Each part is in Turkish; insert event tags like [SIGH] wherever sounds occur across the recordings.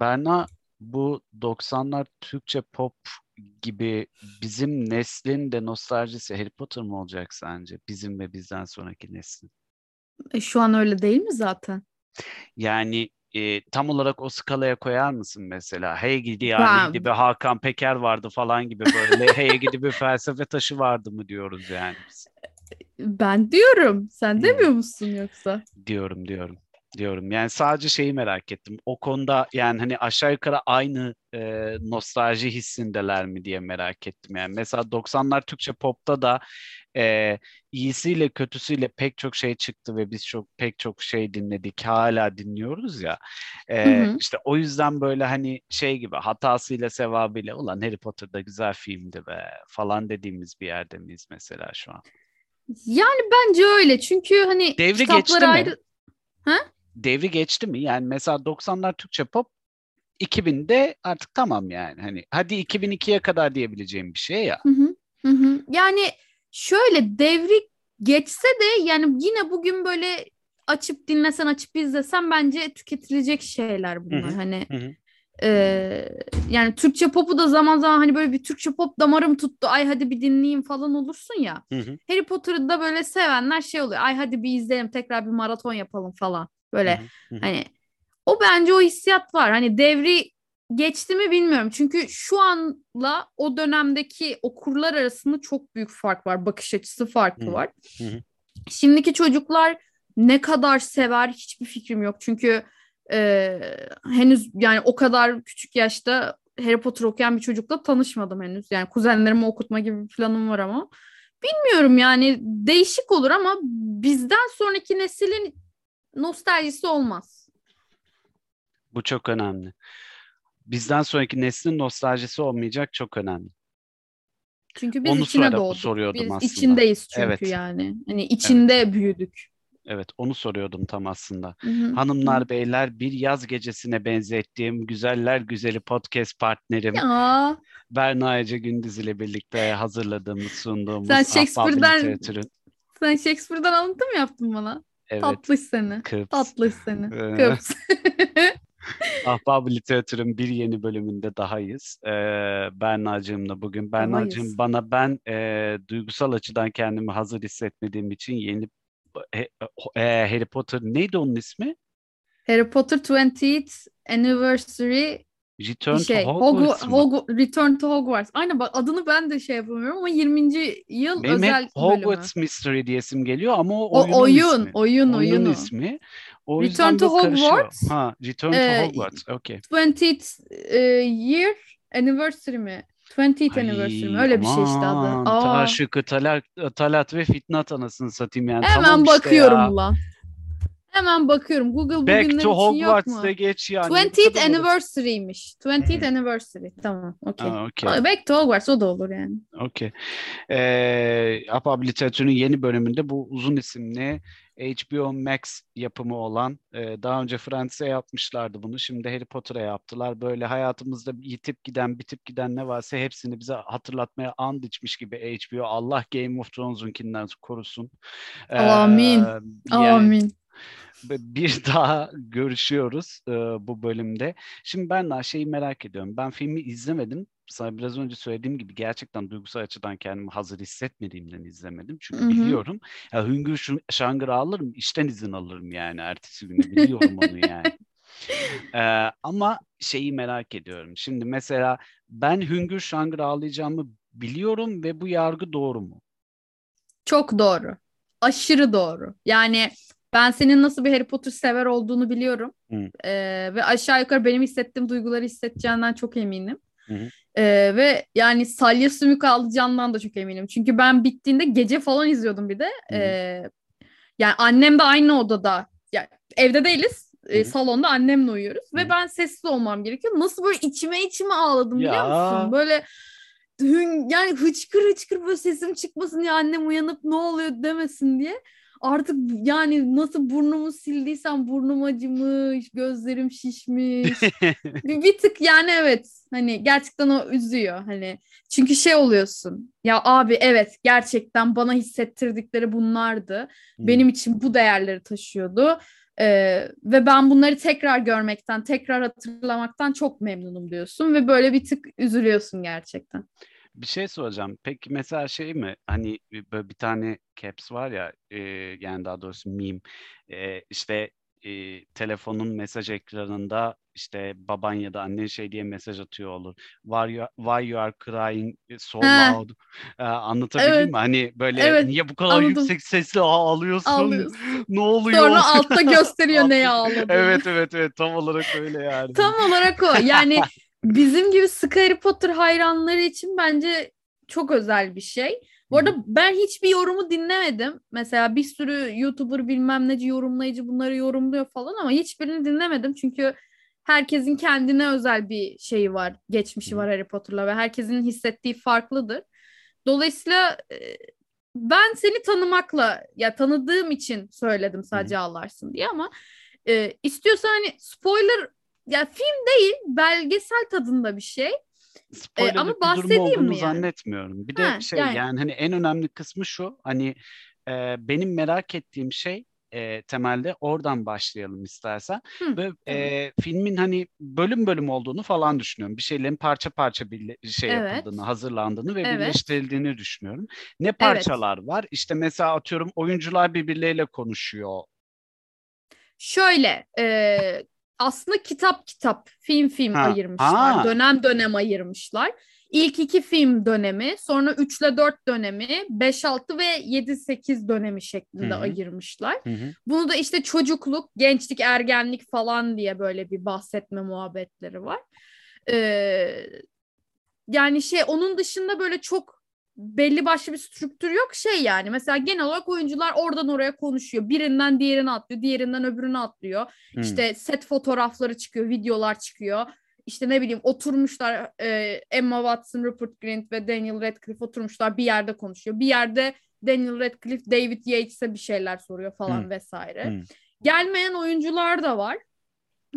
Berna bu 90'lar Türkçe pop gibi bizim neslin de nostaljisi Harry Potter mı olacak sence? Bizim ve bizden sonraki neslin. E, şu an öyle değil mi zaten? Yani e, tam olarak o skalaya koyar mısın mesela? Hey gidi yani ben... gibi Hakan Peker vardı falan gibi böyle [LAUGHS] hey gidi bir felsefe taşı vardı mı diyoruz yani biz. Ben diyorum. Sen demiyor musun yoksa? Diyorum diyorum diyorum. Yani sadece şeyi merak ettim. O konuda yani hani aşağı yukarı aynı e, nostalji hissindeler mi diye merak ettim. Yani mesela 90'lar Türkçe popta da e, iyisiyle kötüsüyle pek çok şey çıktı ve biz çok pek çok şey dinledik. Hala dinliyoruz ya. E, hı hı. İşte o yüzden böyle hani şey gibi hatasıyla sevabıyla ulan Harry Potter'da güzel filmdi be falan dediğimiz bir yerde miyiz mesela şu an? Yani bence öyle. Çünkü hani Devri geçti mi? ayrı... Ha? Devri geçti mi? Yani mesela 90'lar Türkçe pop 2000'de artık tamam yani. Hani hadi 2002'ye kadar diyebileceğim bir şey ya. Hı hı, hı. Yani şöyle devri geçse de yani yine bugün böyle açıp dinlesen açıp izlesen bence tüketilecek şeyler bunlar. Hı hı, hani hı. E, yani Türkçe popu da zaman zaman hani böyle bir Türkçe pop damarım tuttu. Ay hadi bir dinleyeyim falan olursun ya. Hı hı. Harry Potter'ı da böyle sevenler şey oluyor. Ay hadi bir izleyelim tekrar bir maraton yapalım falan. Böyle hani o bence o hissiyat var. Hani devri geçti mi bilmiyorum. Çünkü şu anla o dönemdeki okurlar arasında çok büyük fark var. Bakış açısı farkı var. Şimdiki çocuklar ne kadar sever hiçbir fikrim yok. Çünkü e, henüz yani o kadar küçük yaşta Harry Potter okuyan bir çocukla tanışmadım henüz. Yani kuzenlerimi okutma gibi bir planım var ama. Bilmiyorum yani değişik olur ama bizden sonraki neslin nostaljisi olmaz. Bu çok önemli. Bizden sonraki neslin nostaljisi olmayacak çok önemli. Çünkü biz Onu içine doğduk. Soruyordum biz aslında. içindeyiz çünkü evet. yani. Hani içinde evet. büyüdük. Evet onu soruyordum tam aslında. Hı hı. Hanımlar hı. beyler bir yaz gecesine benzettiğim güzeller güzeli podcast partnerim. Ya. Berna Ece Gündüz ile birlikte hazırladığımız sunduğumuz Sen Shakespeare'den, sen Shakespeare'den alıntı mı yaptın bana? Evet. Tatlış seni. Kıps. Tatlış seni. [LAUGHS] Kıps. [LAUGHS] Ahbab Literatür'ün bir yeni bölümünde dahayız. Ee, Berna'cığımla bugün. Berna'cığım bana ben e, duygusal açıdan kendimi hazır hissetmediğim için yeni e, e, Harry Potter neydi onun ismi? Harry Potter 20th Anniversary Return şey, to Hogwarts Hogwarts, Hog Return to Hogwarts. Aynen bak adını ben de şey yapamıyorum ama 20. yıl Benim özel hep Hogwarts bölümü. Mystery diyesim geliyor ama o oyunun o, oyun, ismi. Oyun, oyun oyunu. ismi. O Return to Hogwarts. Ha, Return e, to Hogwarts. Okay. 20th e, year anniversary mi? 20th Ay, anniversary mi? Öyle bir şey işte adı. Aa. Taşıkı, talat, talat ve fitnat anasını satayım yani. Hemen tamam bakıyorum işte lan. Hemen bakıyorum. Google Back bugünler to için yok mu? geç yani. 20th anniversary'miş. 20th hmm. anniversary. Tamam. Okay. Aa, okay. Back to Hogwarts o da olur yani. Okey. Ee, Apab Literatür'ün yeni bölümünde bu uzun isimli HBO Max yapımı olan e, daha önce Friends'e yapmışlardı bunu. Şimdi Harry Potter'a yaptılar. Böyle hayatımızda yitip giden, bitip giden ne varsa hepsini bize hatırlatmaya and içmiş gibi HBO. Allah Game of Thrones'unkinden korusun. Ee, Amin. Yani, Amin bir [LAUGHS] daha görüşüyoruz e, bu bölümde. Şimdi ben daha şeyi merak ediyorum. Ben filmi izlemedim. Sana biraz önce söylediğim gibi gerçekten duygusal açıdan kendimi hazır hissetmediğimden izlemedim. Çünkü Hı-hı. biliyorum. Ya Hüngür Şangır'ı alırım, işten izin alırım yani ertesi günü. Biliyorum onu yani. Ee, [LAUGHS] ama şeyi merak ediyorum. Şimdi mesela ben Hüngür Şangır ağlayacağımı biliyorum ve bu yargı doğru mu? Çok doğru. Aşırı doğru. Yani ben senin nasıl bir Harry Potter sever olduğunu biliyorum. Ee, ve aşağı yukarı benim hissettiğim duyguları hissedeceğinden çok eminim. Ee, ve yani salya sümük alacağından da çok eminim. Çünkü ben bittiğinde gece falan izliyordum bir de. Ee, yani annem de aynı odada. Yani evde değiliz. E, salonda annemle uyuyoruz. Hı. Ve ben sessiz olmam gerekiyor. Nasıl böyle içime içime ağladım ya. biliyor musun? Böyle yani hıçkır hıçkır böyle sesim çıkmasın diye annem uyanıp ne oluyor demesin diye artık yani nasıl burnumu sildiysem burnum acımış, gözlerim şişmiş. [LAUGHS] bir, bir tık yani evet hani gerçekten o üzüyor hani. Çünkü şey oluyorsun. Ya abi evet gerçekten bana hissettirdikleri bunlardı. Hmm. Benim için bu değerleri taşıyordu. Ee, ve ben bunları tekrar görmekten, tekrar hatırlamaktan çok memnunum diyorsun ve böyle bir tık üzülüyorsun gerçekten. Bir şey soracağım. Peki mesela şey mi? Hani böyle bir tane caps var ya, e, yani daha doğrusu meme. E, işte e, telefonun mesaj ekranında işte baban ya da annen şey diye mesaj atıyor olur. Why you, why you are crying so loud? Ee, anlatabildim evet. mi? Hani böyle evet. niye bu kadar Anladım. yüksek sesle ağlıyorsun? ağlıyorsun? [LAUGHS] ne oluyor? Sonra altta gösteriyor [LAUGHS] neye ağladığını. evet evet evet tam olarak öyle yani. tam olarak o. Yani [LAUGHS] bizim gibi sıkı Harry Potter hayranları için bence çok özel bir şey. Bu arada ben hiçbir yorumu dinlemedim. Mesela bir sürü YouTuber bilmem neci yorumlayıcı bunları yorumluyor falan ama hiçbirini dinlemedim. Çünkü herkesin kendine özel bir şeyi var, geçmişi var Harry Potter'la ve herkesin hissettiği farklıdır. Dolayısıyla ben seni tanımakla ya tanıdığım için söyledim sadece ağlarsın diye ama e, istiyorsan hani spoiler ya film değil belgesel tadında bir şey. Spoiler'lık e, ama bir bahsedeyim mi yani? zannetmiyorum. Bir de ha, şey yani. yani hani en önemli kısmı şu hani e, benim merak ettiğim şey e, temelde oradan başlayalım istersen. Hı, Ve e, filmin hani bölüm bölüm olduğunu falan düşünüyorum. Bir şeylerin parça parça bir şey evet. yapıldığını, hazırlandığını ve evet. birleştirildiğini düşünüyorum. Ne parçalar evet. var? İşte mesela atıyorum oyuncular birbirleriyle konuşuyor. Şöyle, e, aslında kitap kitap, film film ha. ayırmışlar. Ha. Dönem dönem ayırmışlar. İlk iki film dönemi, sonra 3 ile 4 dönemi, 5, 6 ve 7, 8 dönemi şeklinde Hı-hı. ayırmışlar. Hı-hı. Bunu da işte çocukluk, gençlik, ergenlik falan diye böyle bir bahsetme muhabbetleri var. Ee, yani şey onun dışında böyle çok belli başlı bir strüktür yok şey yani mesela genel olarak oyuncular oradan oraya konuşuyor birinden diğerine atlıyor diğerinden öbürüne atlıyor hmm. işte set fotoğrafları çıkıyor videolar çıkıyor işte ne bileyim oturmuşlar e, Emma Watson, Rupert Grint ve Daniel Radcliffe oturmuşlar bir yerde konuşuyor. Bir yerde Daniel Radcliffe David Yates'e bir şeyler soruyor falan hmm. vesaire. Hmm. Gelmeyen oyuncular da var.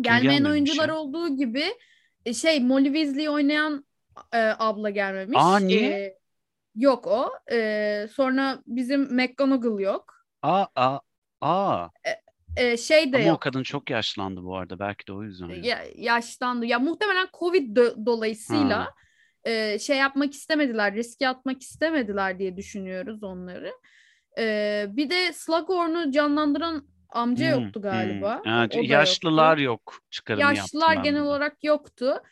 Gelmeyen oyuncular ya? olduğu gibi e, şey Molly Weasley oynayan e, abla gelmemiş. Aa niye? E, yok o. E, sonra bizim McGonagall yok. Aa aa aa. E, e, şey de Ama yok. o kadın çok yaşlandı bu arada. Belki de o yüzden. Ya, yaşlandı. Ya muhtemelen Covid do- dolayısıyla e, şey yapmak istemediler, riske atmak istemediler diye düşünüyoruz onları. E, bir de Slughorn'u canlandıran amca hmm, yoktu galiba. Hmm. Evet, yaşlılar yoktu. yok çıkarım Yaşlılar genel olarak yoktu.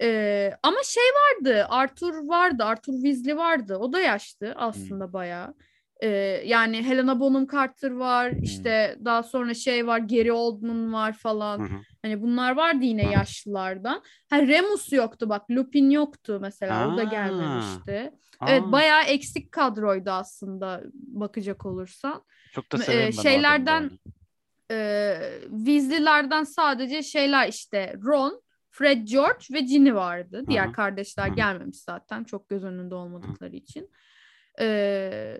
Ee, ama şey vardı, Arthur vardı, Arthur Weasley vardı. O da yaşlı aslında hmm. bayağı. Ee, yani Helena Bonham Carter var, hmm. işte daha sonra şey var, Gary Oldman var falan. Hı Hani bunlar vardı yine yaşlılardan. Ha Remus yoktu bak, Lupin yoktu mesela, Aa. o da gelmemişti. Aa. Evet, bayağı eksik kadroydu aslında bakacak olursan. Çok da severim ee, şeylerden e, Weasley'lerden sadece şeyler işte Ron, Fred George ve Ginny vardı. Diğer Hı-hı. kardeşler Hı-hı. gelmemiş zaten çok göz önünde olmadıkları Hı-hı. için. Ee,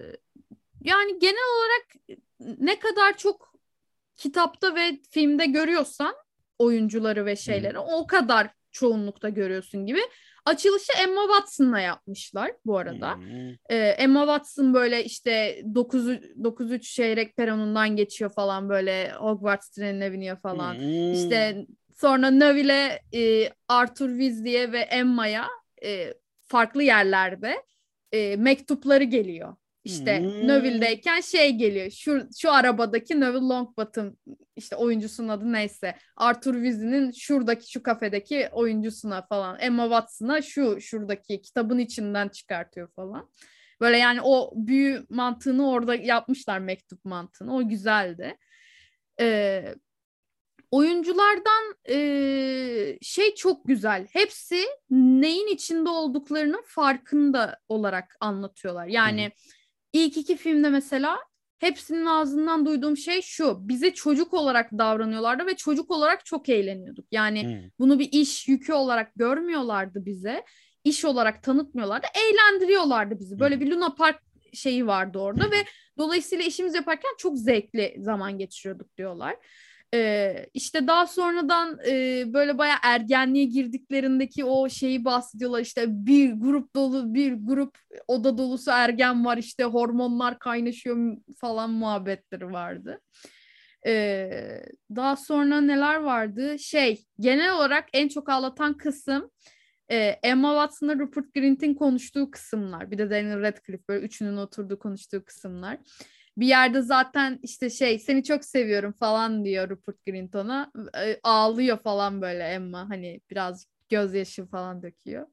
yani genel olarak ne kadar çok kitapta ve filmde görüyorsan oyuncuları ve şeyleri hmm. o kadar çoğunlukta görüyorsun gibi. Açılışı Emma Watson'la yapmışlar bu arada. Hmm. Ee, Emma Watson böyle işte 9 93 çeyrek peronundan geçiyor falan böyle Hogwarts trenine biniyor falan. Hmm. İşte sonra Neville, e, Arthur Weasley'e ve Emma'ya e, farklı yerlerde e, mektupları geliyor. İşte hmm. Neville'deyken şey geliyor. Şu şu arabadaki Neville Longbottom işte oyuncusunun adı neyse. Arthur Weasley'nin şuradaki şu kafedeki oyuncusuna falan. Emma Watson'a şu şuradaki kitabın içinden çıkartıyor falan. Böyle yani o büyü mantığını orada yapmışlar mektup mantığını. O güzeldi. Ee, oyunculardan e, şey çok güzel. Hepsi neyin içinde olduklarının farkında olarak anlatıyorlar. Yani hmm İlk iki filmde mesela hepsinin ağzından duyduğum şey şu. Bize çocuk olarak davranıyorlardı ve çocuk olarak çok eğleniyorduk. Yani hmm. bunu bir iş yükü olarak görmüyorlardı bize. İş olarak tanıtmıyorlardı. Eğlendiriyorlardı bizi. Böyle bir Luna Park şeyi vardı orada ve dolayısıyla işimiz yaparken çok zevkli zaman geçiriyorduk diyorlar. Ee, işte daha sonradan e, böyle baya ergenliğe girdiklerindeki o şeyi bahsediyorlar işte bir grup dolu bir grup oda dolusu ergen var işte hormonlar kaynaşıyor falan muhabbetleri vardı. Ee, daha sonra neler vardı? Şey, genel olarak en çok ağlatan kısım e, Emma Watson'la Rupert Grint'in konuştuğu kısımlar. Bir de Daniel Radcliffe böyle üçünün oturduğu konuştuğu kısımlar. Bir yerde zaten işte şey seni çok seviyorum falan diyor Rupert Grint ona. E, ağlıyor falan böyle Emma hani biraz gözyaşı falan döküyor.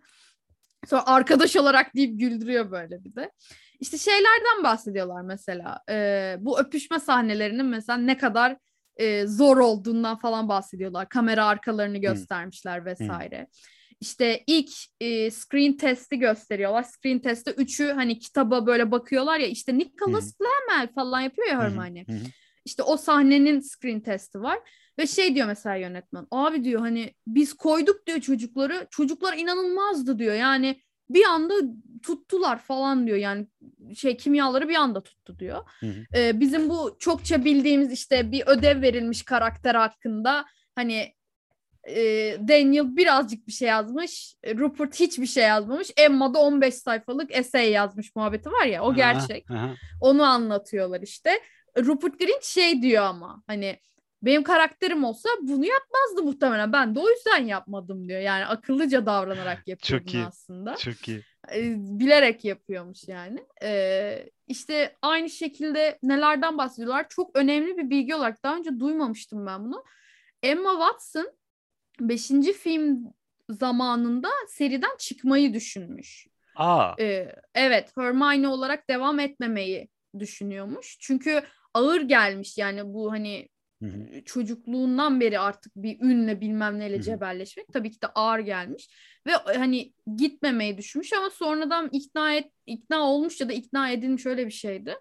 Sonra arkadaş olarak deyip güldürüyor böyle bir de. İşte şeylerden bahsediyorlar mesela. E, bu öpüşme sahnelerinin mesela ne kadar e, zor olduğundan falan bahsediyorlar. Kamera arkalarını göstermişler vesaire. Hmm. İşte ilk e, screen testi gösteriyorlar. Screen testte üçü hani kitaba böyle bakıyorlar ya işte Nicholas Flamel falan yapıyor ya Hermione. İşte o sahnenin screen testi var. Ve şey diyor mesela yönetmen. Abi diyor hani biz koyduk diyor çocukları. Çocuklar inanılmazdı diyor. Yani bir anda tuttular falan diyor. Yani şey kimyaları bir anda tuttu diyor. Hı hı. Ee, bizim bu çokça bildiğimiz işte bir ödev verilmiş karakter hakkında hani e, Daniel birazcık bir şey yazmış. Rupert hiçbir şey yazmamış. Emma da 15 sayfalık essay yazmış muhabbeti var ya o gerçek. Aha, aha. Onu anlatıyorlar işte. Rupert Grint şey diyor ama hani benim karakterim olsa bunu yapmazdı muhtemelen. Ben de o yüzden yapmadım diyor. Yani akıllıca davranarak Çok iyi. aslında. Çok iyi. Ee, bilerek yapıyormuş yani. Ee, işte aynı şekilde nelerden bahsediyorlar. Çok önemli bir bilgi olarak daha önce duymamıştım ben bunu. Emma Watson 5. film zamanında seriden çıkmayı düşünmüş. Aa. Ee, evet Hermione olarak devam etmemeyi düşünüyormuş. Çünkü ağır gelmiş yani bu hani Hı-hı. çocukluğundan beri artık bir ünle bilmem neyle Hı-hı. cebelleşmek tabii ki de ağır gelmiş ve hani gitmemeyi düşünmüş ama sonradan ikna et ikna olmuş ya da ikna edilmiş öyle bir şeydi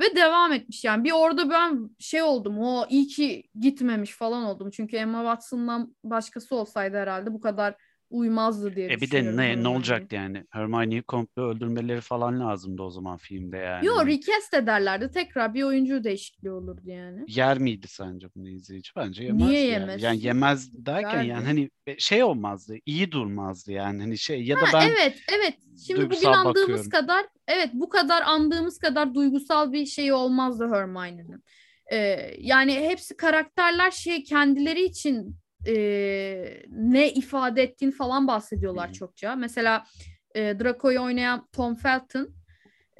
ve devam etmiş yani. Bir orada ben şey oldum o iyi ki gitmemiş falan oldum. Çünkü Emma Watson'dan başkası olsaydı herhalde bu kadar uymazdı diye e bir de ne ne olacaktı yani Hermione'yi komple öldürmeleri falan lazımdı o zaman filmde yani. Yo recast ederlerdi tekrar bir oyuncu değişikliği olurdu yani. Yer miydi sence bunu izleyici? Bence yemez. Niye yani. yemez? Yani yemez derken Yerdi. yani hani şey olmazdı iyi durmazdı yani hani şey ya da ha, ben Evet evet şimdi bugün andığımız bakıyorum. kadar evet bu kadar andığımız kadar duygusal bir şey olmazdı Hermione'nin. Ee, yani hepsi karakterler şey kendileri için e, ne ifade ettiğini falan bahsediyorlar hmm. çokça. Mesela e, Draco'yu oynayan Tom Felton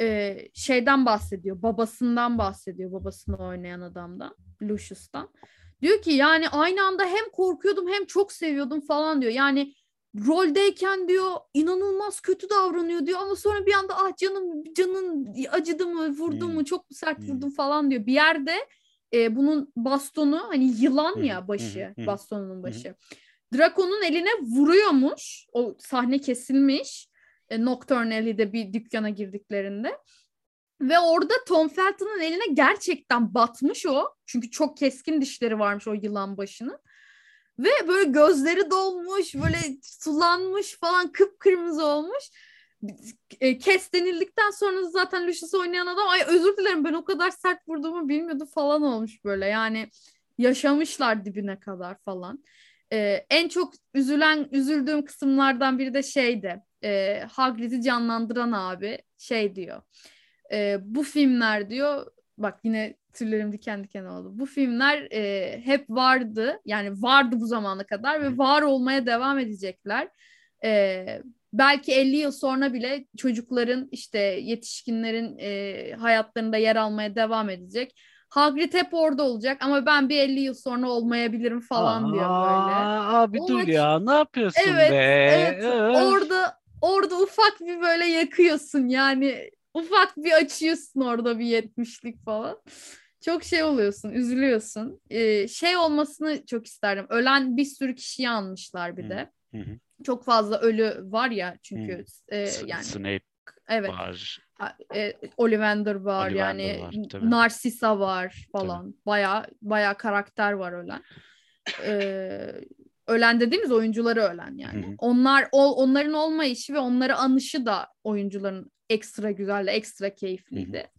e, şeyden bahsediyor. Babasından bahsediyor. Babasını oynayan adamdan. Lucius'tan. Diyor ki yani aynı anda hem korkuyordum hem çok seviyordum falan diyor. Yani roldeyken diyor inanılmaz kötü davranıyor diyor ama sonra bir anda ah canım canın acıdı mı vurdu mu çok sert vurdum falan diyor. Bir yerde e, bunun bastonu hani yılan ya başı bastonunun başı. Draco'nun eline vuruyormuş. O sahne kesilmiş. E, Nocturne Alley'de bir dükkana girdiklerinde. Ve orada Tom Felton'ın eline gerçekten batmış o. Çünkü çok keskin dişleri varmış o yılan başının. Ve böyle gözleri dolmuş, böyle sulanmış falan kıpkırmızı olmuş kes denildikten sonra zaten Lucius oynayan adam ay özür dilerim ben o kadar sert vurduğumu bilmiyordum falan olmuş böyle. Yani yaşamışlar dibine kadar falan. E, en çok üzülen üzüldüğüm kısımlardan biri de şeydi. E, Hagrid'i canlandıran abi şey diyor. E, bu filmler diyor bak yine tüylerim diken diken oldu. Bu filmler e, hep vardı yani vardı bu zamana kadar ve var olmaya devam edecekler. E, belki 50 yıl sonra bile çocukların işte yetişkinlerin e, hayatlarında yer almaya devam edecek. Hagrid hep orada olacak ama ben bir 50 yıl sonra olmayabilirim falan Aa, diyor böyle. Abi Ona... dur ya ne yapıyorsun evet, be? Evet orada orada ufak bir böyle yakıyorsun yani ufak bir açıyorsun orada bir yetmişlik falan. Çok şey oluyorsun, üzülüyorsun. Ee, şey olmasını çok isterdim. Ölen bir sürü kişiyi almışlar bir de. Hı hı çok fazla ölü var ya çünkü hmm. e, yani Snape evet. var. E, Ollivander var Ollivander yani var, Narcissa var falan. Tabii. Baya baya karakter var ölen. ee, ölen dediğimiz oyuncuları ölen yani. Hı-hı. Onlar o, onların olmayışı ve onları anışı da oyuncuların ekstra güzeldi, ekstra keyifliydi.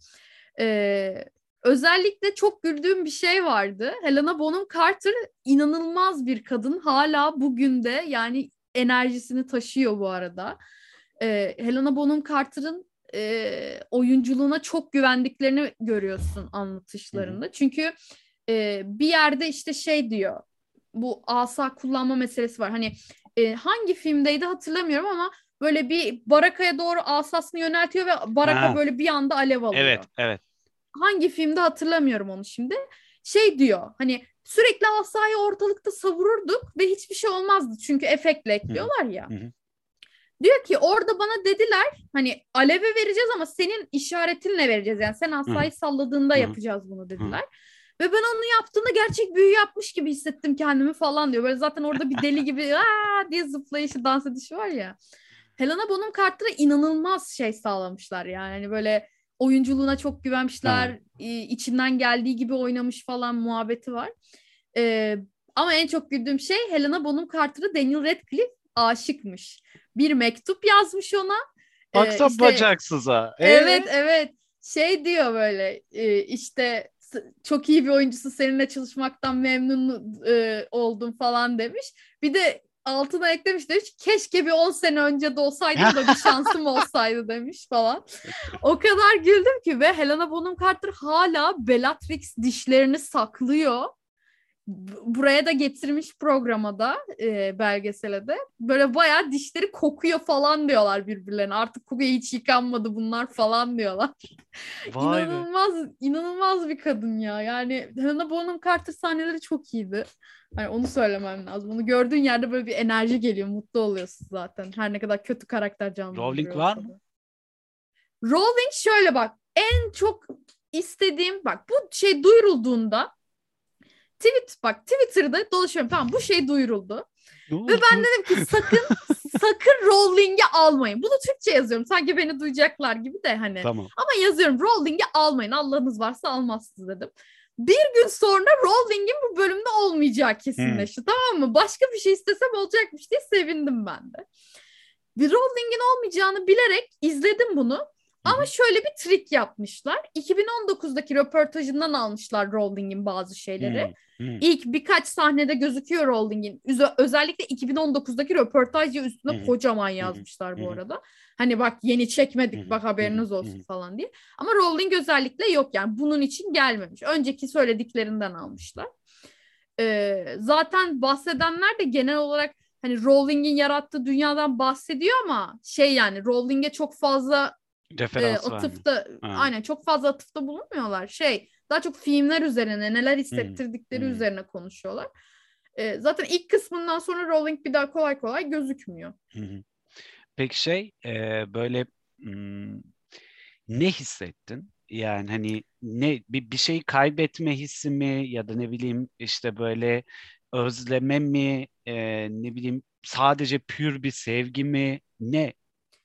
Ee, özellikle çok güldüğüm bir şey vardı. Helena Bonham Carter inanılmaz bir kadın. Hala bugün de yani enerjisini taşıyor bu arada. E, Helena Bonham Carter'ın e, oyunculuğuna çok güvendiklerini görüyorsun anlatışlarında. Hı. Çünkü e, bir yerde işte şey diyor bu asa kullanma meselesi var. Hani e, hangi filmdeydi hatırlamıyorum ama böyle bir barakaya doğru asasını yöneltiyor ve baraka ha. böyle bir anda alev alıyor. Evet, evet. Hangi filmde hatırlamıyorum onu şimdi. Şey diyor hani sürekli asayı ortalıkta savururduk ve hiçbir şey olmazdı. Çünkü efektle ekliyorlar ya. Hı hı. Diyor ki orada bana dediler hani aleve vereceğiz ama senin işaretinle vereceğiz. Yani sen asayı hı. salladığında hı. yapacağız bunu dediler. Hı. Ve ben onu yaptığında gerçek büyü yapmış gibi hissettim kendimi falan diyor. Böyle zaten orada bir deli gibi [LAUGHS] aa diye zıplayışı, dans edişi var ya. Helena Bonham Carter'a inanılmaz şey sağlamışlar yani. Hani böyle oyunculuğuna çok güvenmişler. Ha. içinden geldiği gibi oynamış falan muhabbeti var. Ee, ama en çok güldüğüm şey Helena Bonham Carter'a Daniel Radcliffe aşıkmış. Bir mektup yazmış ona. Baksa ee, işte, bacaksıza. Ee? Evet evet. Şey diyor böyle işte çok iyi bir oyuncusu seninle çalışmaktan memnun e, oldum falan demiş. Bir de altına eklemiş demiş keşke bir 10 sene önce de olsaydım da bir [LAUGHS] şansım olsaydı demiş falan. O kadar güldüm ki ve Helena Bonham Carter hala Bellatrix dişlerini saklıyor buraya da getirmiş programa da e, belgesele de böyle bayağı dişleri kokuyor falan diyorlar birbirlerine. Artık kokuya hiç yıkanmadı bunlar falan diyorlar. Vay inanılmaz be. inanılmaz bir kadın ya. Yani Helena Bonham Carter sahneleri çok iyiydi. Hani onu söylemem lazım. Onu gördüğün yerde böyle bir enerji geliyor. Mutlu oluyorsun zaten. Her ne kadar kötü karakter canlandırıyor. Rowling var mı? Rowling şöyle bak. En çok istediğim bak bu şey duyurulduğunda tweet bak Twitter'da dolaşıyorum tamam bu şey duyuruldu. Ve ben dedim ki [LAUGHS] sakın sakın Rowling'i almayın. Bunu Türkçe yazıyorum. Sanki beni duyacaklar gibi de hani. Tamam. Ama yazıyorum Rowling'i almayın. Allah'ınız varsa almazsınız dedim. Bir gün sonra Rowling'in bu bölümde olmayacağı kesinleşti. Hmm. Tamam mı? Başka bir şey istesem olacakmış diye sevindim ben de. Bir Rowling'in olmayacağını bilerek izledim bunu. Ama şöyle bir trik yapmışlar. 2019'daki röportajından almışlar Rowling'in bazı şeyleri. Hmm. Hmm. İlk birkaç sahnede gözüküyor Rowling'in. Özellikle 2019'daki röportajı üstüne hmm. kocaman yazmışlar hmm. bu arada. Hani bak yeni çekmedik hmm. bak haberiniz olsun hmm. falan diye. Ama Rowling özellikle yok yani bunun için gelmemiş. Önceki söylediklerinden almışlar. Ee, zaten bahsedenler de genel olarak hani Rowling'in yarattığı dünyadan bahsediyor ama şey yani Rowling'e çok fazla Referans e, atıfta aynen çok fazla atıfta bulunmuyorlar. Şey daha çok filmler üzerine neler hissettirdikleri hmm. üzerine konuşuyorlar. E, zaten ilk kısmından sonra Rowling bir daha kolay kolay gözükmüyor. Peki şey e, böyle hmm, ne hissettin? Yani hani ne bir, bir şey kaybetme hissi mi ya da ne bileyim işte böyle özleme mi e, ne bileyim sadece pür bir sevgi mi ne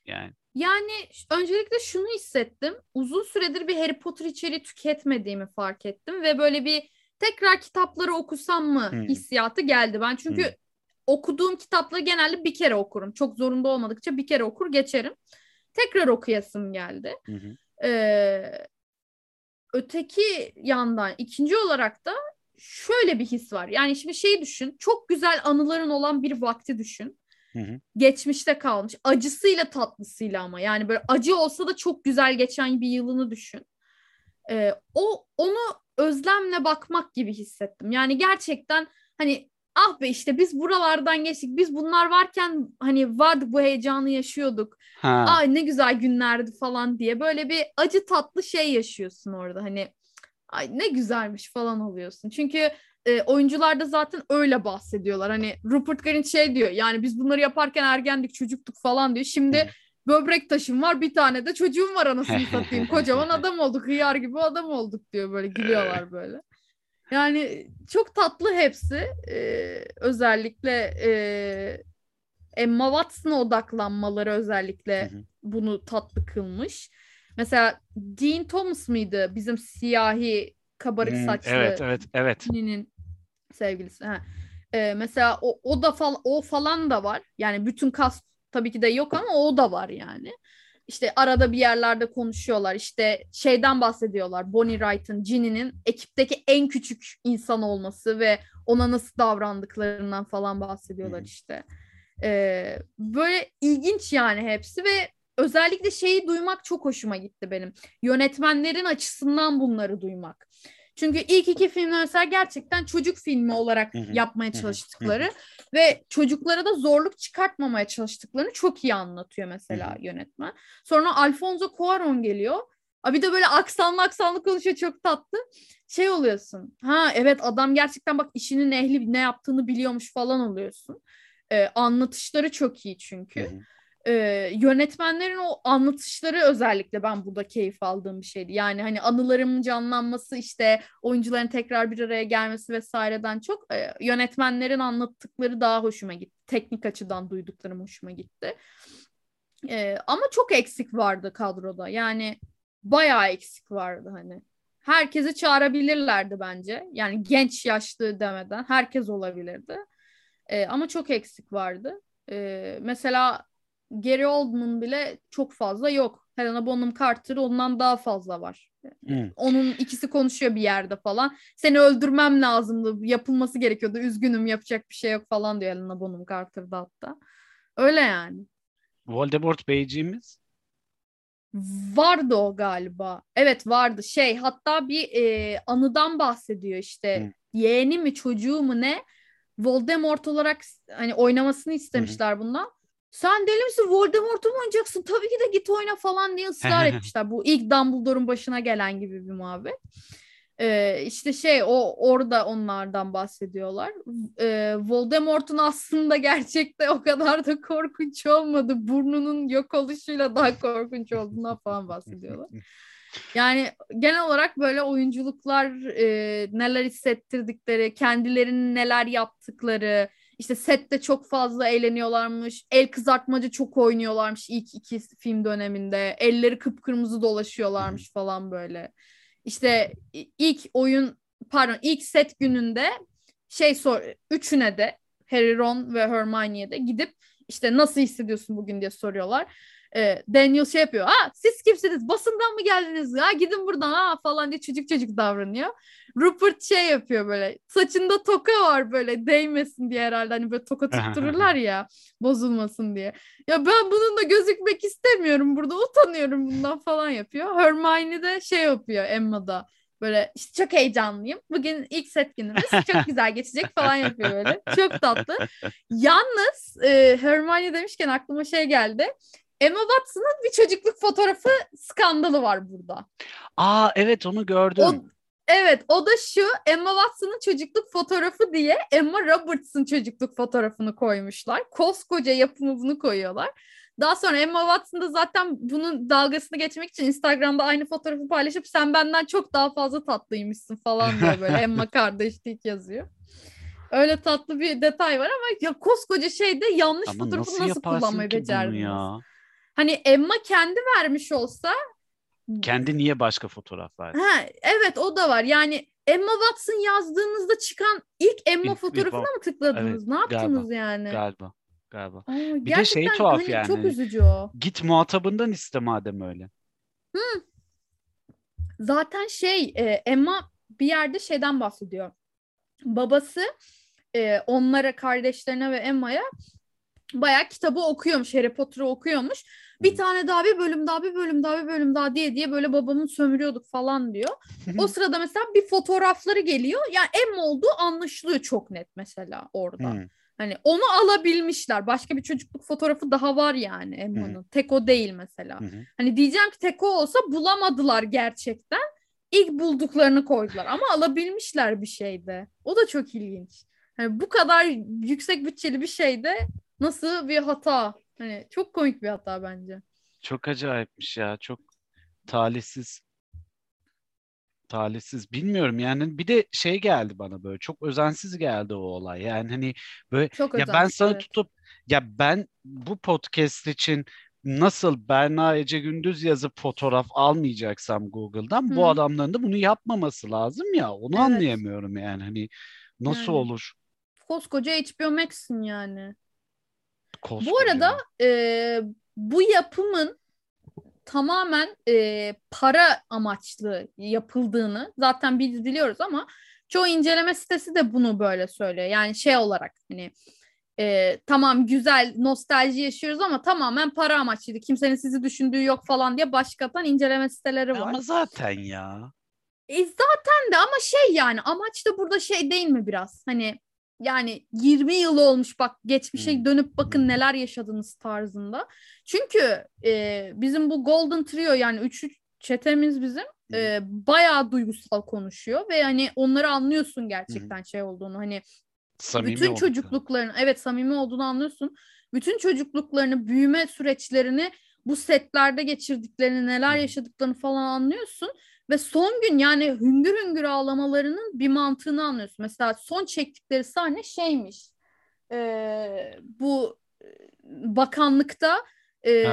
yani? Yani öncelikle şunu hissettim. Uzun süredir bir Harry Potter içeriği tüketmediğimi fark ettim ve böyle bir tekrar kitapları okusam mı hmm. hissiyatı geldi. Ben çünkü hmm. okuduğum kitapları genelde bir kere okurum. Çok zorunda olmadıkça bir kere okur geçerim. Tekrar okuyasım geldi. Hmm. Ee, öteki yandan ikinci olarak da şöyle bir his var. Yani şimdi şey düşün. Çok güzel anıların olan bir vakti düşün. Hı hı. Geçmişte kalmış. Acısıyla tatlısıyla ama. Yani böyle acı olsa da çok güzel geçen bir yılını düşün. Ee, o onu özlemle bakmak gibi hissettim. Yani gerçekten hani ah be işte biz buralardan geçtik. Biz bunlar varken hani vardı bu heyecanı yaşıyorduk. Ha. Ay ne güzel günlerdi falan diye böyle bir acı tatlı şey yaşıyorsun orada. Hani ay ne güzelmiş falan oluyorsun. Çünkü e, oyuncular da zaten öyle bahsediyorlar. Hani Rupert Grint şey diyor yani biz bunları yaparken ergendik çocuktuk falan diyor. Şimdi böbrek taşım var bir tane de çocuğum var anasını [LAUGHS] satayım. Kocaman adam olduk hıyar gibi adam olduk diyor böyle gülüyorlar böyle. Yani çok tatlı hepsi. Ee, özellikle e, Emma Watson'a odaklanmaları özellikle bunu tatlı kılmış. Mesela Dean Thomas mıydı bizim siyahi kabarık hmm, saçlı evet evet evet Ninin sevgilisi. Ha. Ee, mesela o, o da fal o falan da var. Yani bütün kas tabii ki de yok ama o da var yani. İşte arada bir yerlerde konuşuyorlar. İşte şeyden bahsediyorlar. Bonnie Wright'ın, Ginny'nin ekipteki en küçük insan olması ve ona nasıl davrandıklarından falan bahsediyorlar hmm. işte. Ee, böyle ilginç yani hepsi ve özellikle şeyi duymak çok hoşuma gitti benim. Yönetmenlerin açısından bunları duymak. Çünkü ilk iki filmde mesela gerçekten çocuk filmi olarak yapmaya çalıştıkları ve çocuklara da zorluk çıkartmamaya çalıştıklarını çok iyi anlatıyor mesela yönetmen. Sonra Alfonso Cuarón geliyor. Bir de böyle aksanlı aksanlı konuşuyor çok tatlı. Şey oluyorsun. Ha evet adam gerçekten bak işinin ehli ne yaptığını biliyormuş falan oluyorsun. Ee, anlatışları çok iyi çünkü. E, yönetmenlerin o anlatışları özellikle ben burada keyif aldığım bir şeydi. Yani hani anılarımın canlanması işte oyuncuların tekrar bir araya gelmesi vesaireden çok e, yönetmenlerin anlattıkları daha hoşuma gitti. Teknik açıdan duyduklarım hoşuma gitti. E, ama çok eksik vardı kadroda. Yani bayağı eksik vardı hani. Herkesi çağırabilirlerdi bence. Yani genç yaşlı demeden herkes olabilirdi. E, ama çok eksik vardı. E, mesela Gary Oldman bile çok fazla yok. Helena Bonham Carter ondan daha fazla var. Hmm. Onun ikisi konuşuyor bir yerde falan. Seni öldürmem lazımdı. Yapılması gerekiyordu. Üzgünüm yapacak bir şey yok falan diyor Helena Bonham Carter'da hatta. Öyle yani. Voldemort Beyciğimiz? Vardı o galiba. Evet vardı. Şey hatta bir e, anıdan bahsediyor işte. Hmm. Yeğeni mi çocuğu mu ne? Voldemort olarak hani oynamasını istemişler hmm. bundan sen deli misin Voldemort'u mu oynayacaksın? Tabii ki de git oyna falan diye ısrar [LAUGHS] etmişler. Bu ilk Dumbledore'un başına gelen gibi bir muhabbet. Ee, işte şey o orada onlardan bahsediyorlar. Ee, Voldemort'un aslında gerçekte o kadar da korkunç olmadı. Burnunun yok oluşuyla daha korkunç olduğuna falan bahsediyorlar. Yani genel olarak böyle oyunculuklar e, neler hissettirdikleri, kendilerinin neler yaptıkları, işte sette çok fazla eğleniyorlarmış. El kızartmacı çok oynuyorlarmış ilk iki film döneminde. Elleri kıpkırmızı dolaşıyorlarmış falan böyle. İşte ilk oyun pardon ilk set gününde şey sor üçüne de Harry, Ron ve Hermione'ye de gidip işte nasıl hissediyorsun bugün diye soruyorlar e, Daniel şey yapıyor. Ha siz kimsiniz? Basından mı geldiniz? Ha gidin buradan ha falan diye çocuk çocuk davranıyor. Rupert şey yapıyor böyle. Saçında toka var böyle değmesin diye herhalde. Hani böyle toka tuttururlar ya bozulmasın diye. Ya ben bununla gözükmek istemiyorum burada. Utanıyorum bundan falan yapıyor. Hermione de şey yapıyor Emma'da. Böyle işte çok heyecanlıyım. Bugün ilk set günümüz. Çok güzel geçecek falan yapıyor böyle. Çok tatlı. Yalnız e, Hermione demişken aklıma şey geldi. Emma Watson'ın bir çocukluk fotoğrafı skandalı var burada. Aa evet onu gördüm. O, evet o da şu Emma Watson'ın çocukluk fotoğrafı diye Emma Roberts'ın çocukluk fotoğrafını koymuşlar. Koskoca yapımı bunu koyuyorlar. Daha sonra Emma Watson da zaten bunun dalgasını geçmek için Instagram'da aynı fotoğrafı paylaşıp sen benden çok daha fazla tatlıymışsın falan diyor böyle [LAUGHS] Emma kardeşlik yazıyor. Öyle tatlı bir detay var ama ya koskoca şeyde yanlış ama fotoğrafı nasıl, nasıl kullanmayı becerdiniz? Ya? Hani Emma kendi vermiş olsa kendi niye başka fotoğraf verdi? Ha, evet o da var. Yani Emma Watson yazdığınızda çıkan ilk Emma bir, fotoğrafına bir, mı tıkladınız? Evet, ne yaptınız galiba, yani? Galiba. Galiba. Aa, bir de şey tuhaf hani yani. Çok üzücü o. Git muhatabından iste madem öyle. Hı. Zaten şey e, Emma bir yerde şeyden bahsediyor. Babası e, onlara kardeşlerine ve Emma'ya bayağı kitabı okuyormuş. Harry Potter'ı okuyormuş. Bir tane daha bir bölüm daha bir bölüm daha bir bölüm daha diye diye böyle babamın sömürüyorduk falan diyor. o [LAUGHS] sırada mesela bir fotoğrafları geliyor. Yani Emma olduğu anlaşılıyor çok net mesela orada. Hmm. Hani onu alabilmişler. Başka bir çocukluk fotoğrafı daha var yani Emma'nın. Tek o değil mesela. Hani diyeceğim ki tek o olsa bulamadılar gerçekten. İlk bulduklarını koydular ama alabilmişler bir şeyde. O da çok ilginç. Hani bu kadar yüksek bütçeli bir şeyde nasıl bir hata Hani çok komik bir hata bence. Çok acayipmiş ya. Çok talihsiz. Talihsiz. Bilmiyorum yani bir de şey geldi bana böyle çok özensiz geldi o olay. Yani hani böyle çok ya ben sana evet. tutup ya ben bu podcast için nasıl Berna Ece Gündüz yazıp fotoğraf almayacaksam Google'dan Hı. bu adamların da bunu yapmaması lazım ya. Onu evet. anlayamıyorum yani hani nasıl yani, olur? Koskoca HBO Max'in yani. Koskoca. Bu arada e, bu yapımın tamamen e, para amaçlı yapıldığını zaten biz biliyoruz ama çoğu inceleme sitesi de bunu böyle söylüyor. Yani şey olarak hani e, tamam güzel nostalji yaşıyoruz ama tamamen para amaçlıydı. Kimsenin sizi düşündüğü yok falan diye başkatan inceleme siteleri var. Ama zaten ya. E zaten de ama şey yani amaç da burada şey değil mi biraz? Hani yani 20 yıl olmuş bak geçmişe hmm. dönüp bakın neler yaşadınız tarzında. Çünkü e, bizim bu Golden Trio yani üçü çetemiz bizim e, bayağı duygusal konuşuyor ve hani onları anlıyorsun gerçekten hmm. şey olduğunu hani samimi bütün çocukluklarını evet samimi olduğunu anlıyorsun. Bütün çocukluklarını büyüme süreçlerini bu setlerde geçirdiklerini neler yaşadıklarını falan anlıyorsun ve son gün yani hüngür hüngür ağlamalarının bir mantığını anlıyorsun. Mesela son çektikleri sahne şeymiş. E, bu bakanlıkta e,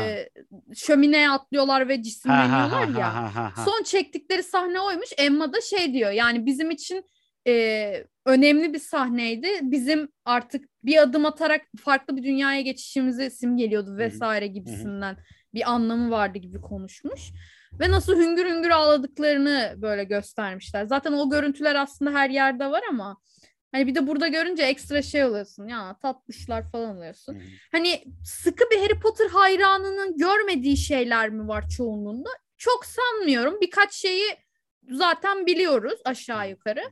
şömineye atlıyorlar ve cisimleniyorlar ya. Son çektikleri sahne oymuş. Emma da şey diyor yani bizim için e, önemli bir sahneydi. Bizim artık bir adım atarak farklı bir dünyaya geçişimizi simgeliyordu vesaire gibisinden bir anlamı vardı gibi konuşmuş. Ve nasıl hüngür hüngür ağladıklarını böyle göstermişler. Zaten o görüntüler aslında her yerde var ama hani bir de burada görünce ekstra şey oluyorsun ya tatlışlar falan oluyorsun. Hı. Hani sıkı bir Harry Potter hayranının görmediği şeyler mi var çoğunluğunda? Çok sanmıyorum. Birkaç şeyi zaten biliyoruz aşağı yukarı.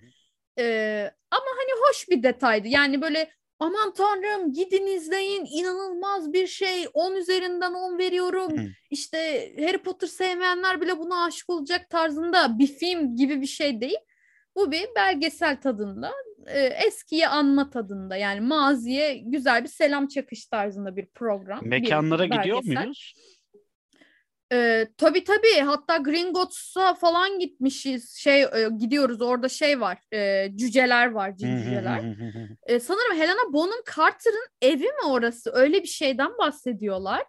Ee, ama hani hoş bir detaydı. Yani böyle aman tanrım gidin izleyin inanılmaz bir şey 10 üzerinden 10 veriyorum Hı. işte Harry Potter sevmeyenler bile buna aşık olacak tarzında bir film gibi bir şey değil bu bir belgesel tadında e, eskiye anma tadında yani maziye güzel bir selam çakış tarzında bir program mekanlara bir gidiyor muyuz? Ee, tabii tabii. Hatta Gringotts'a falan gitmişiz. Şey e, gidiyoruz. Orada şey var e, cüceler var cüceler. e, sanırım Helena Bonham Carter'ın evi mi orası? Öyle bir şeyden bahsediyorlar.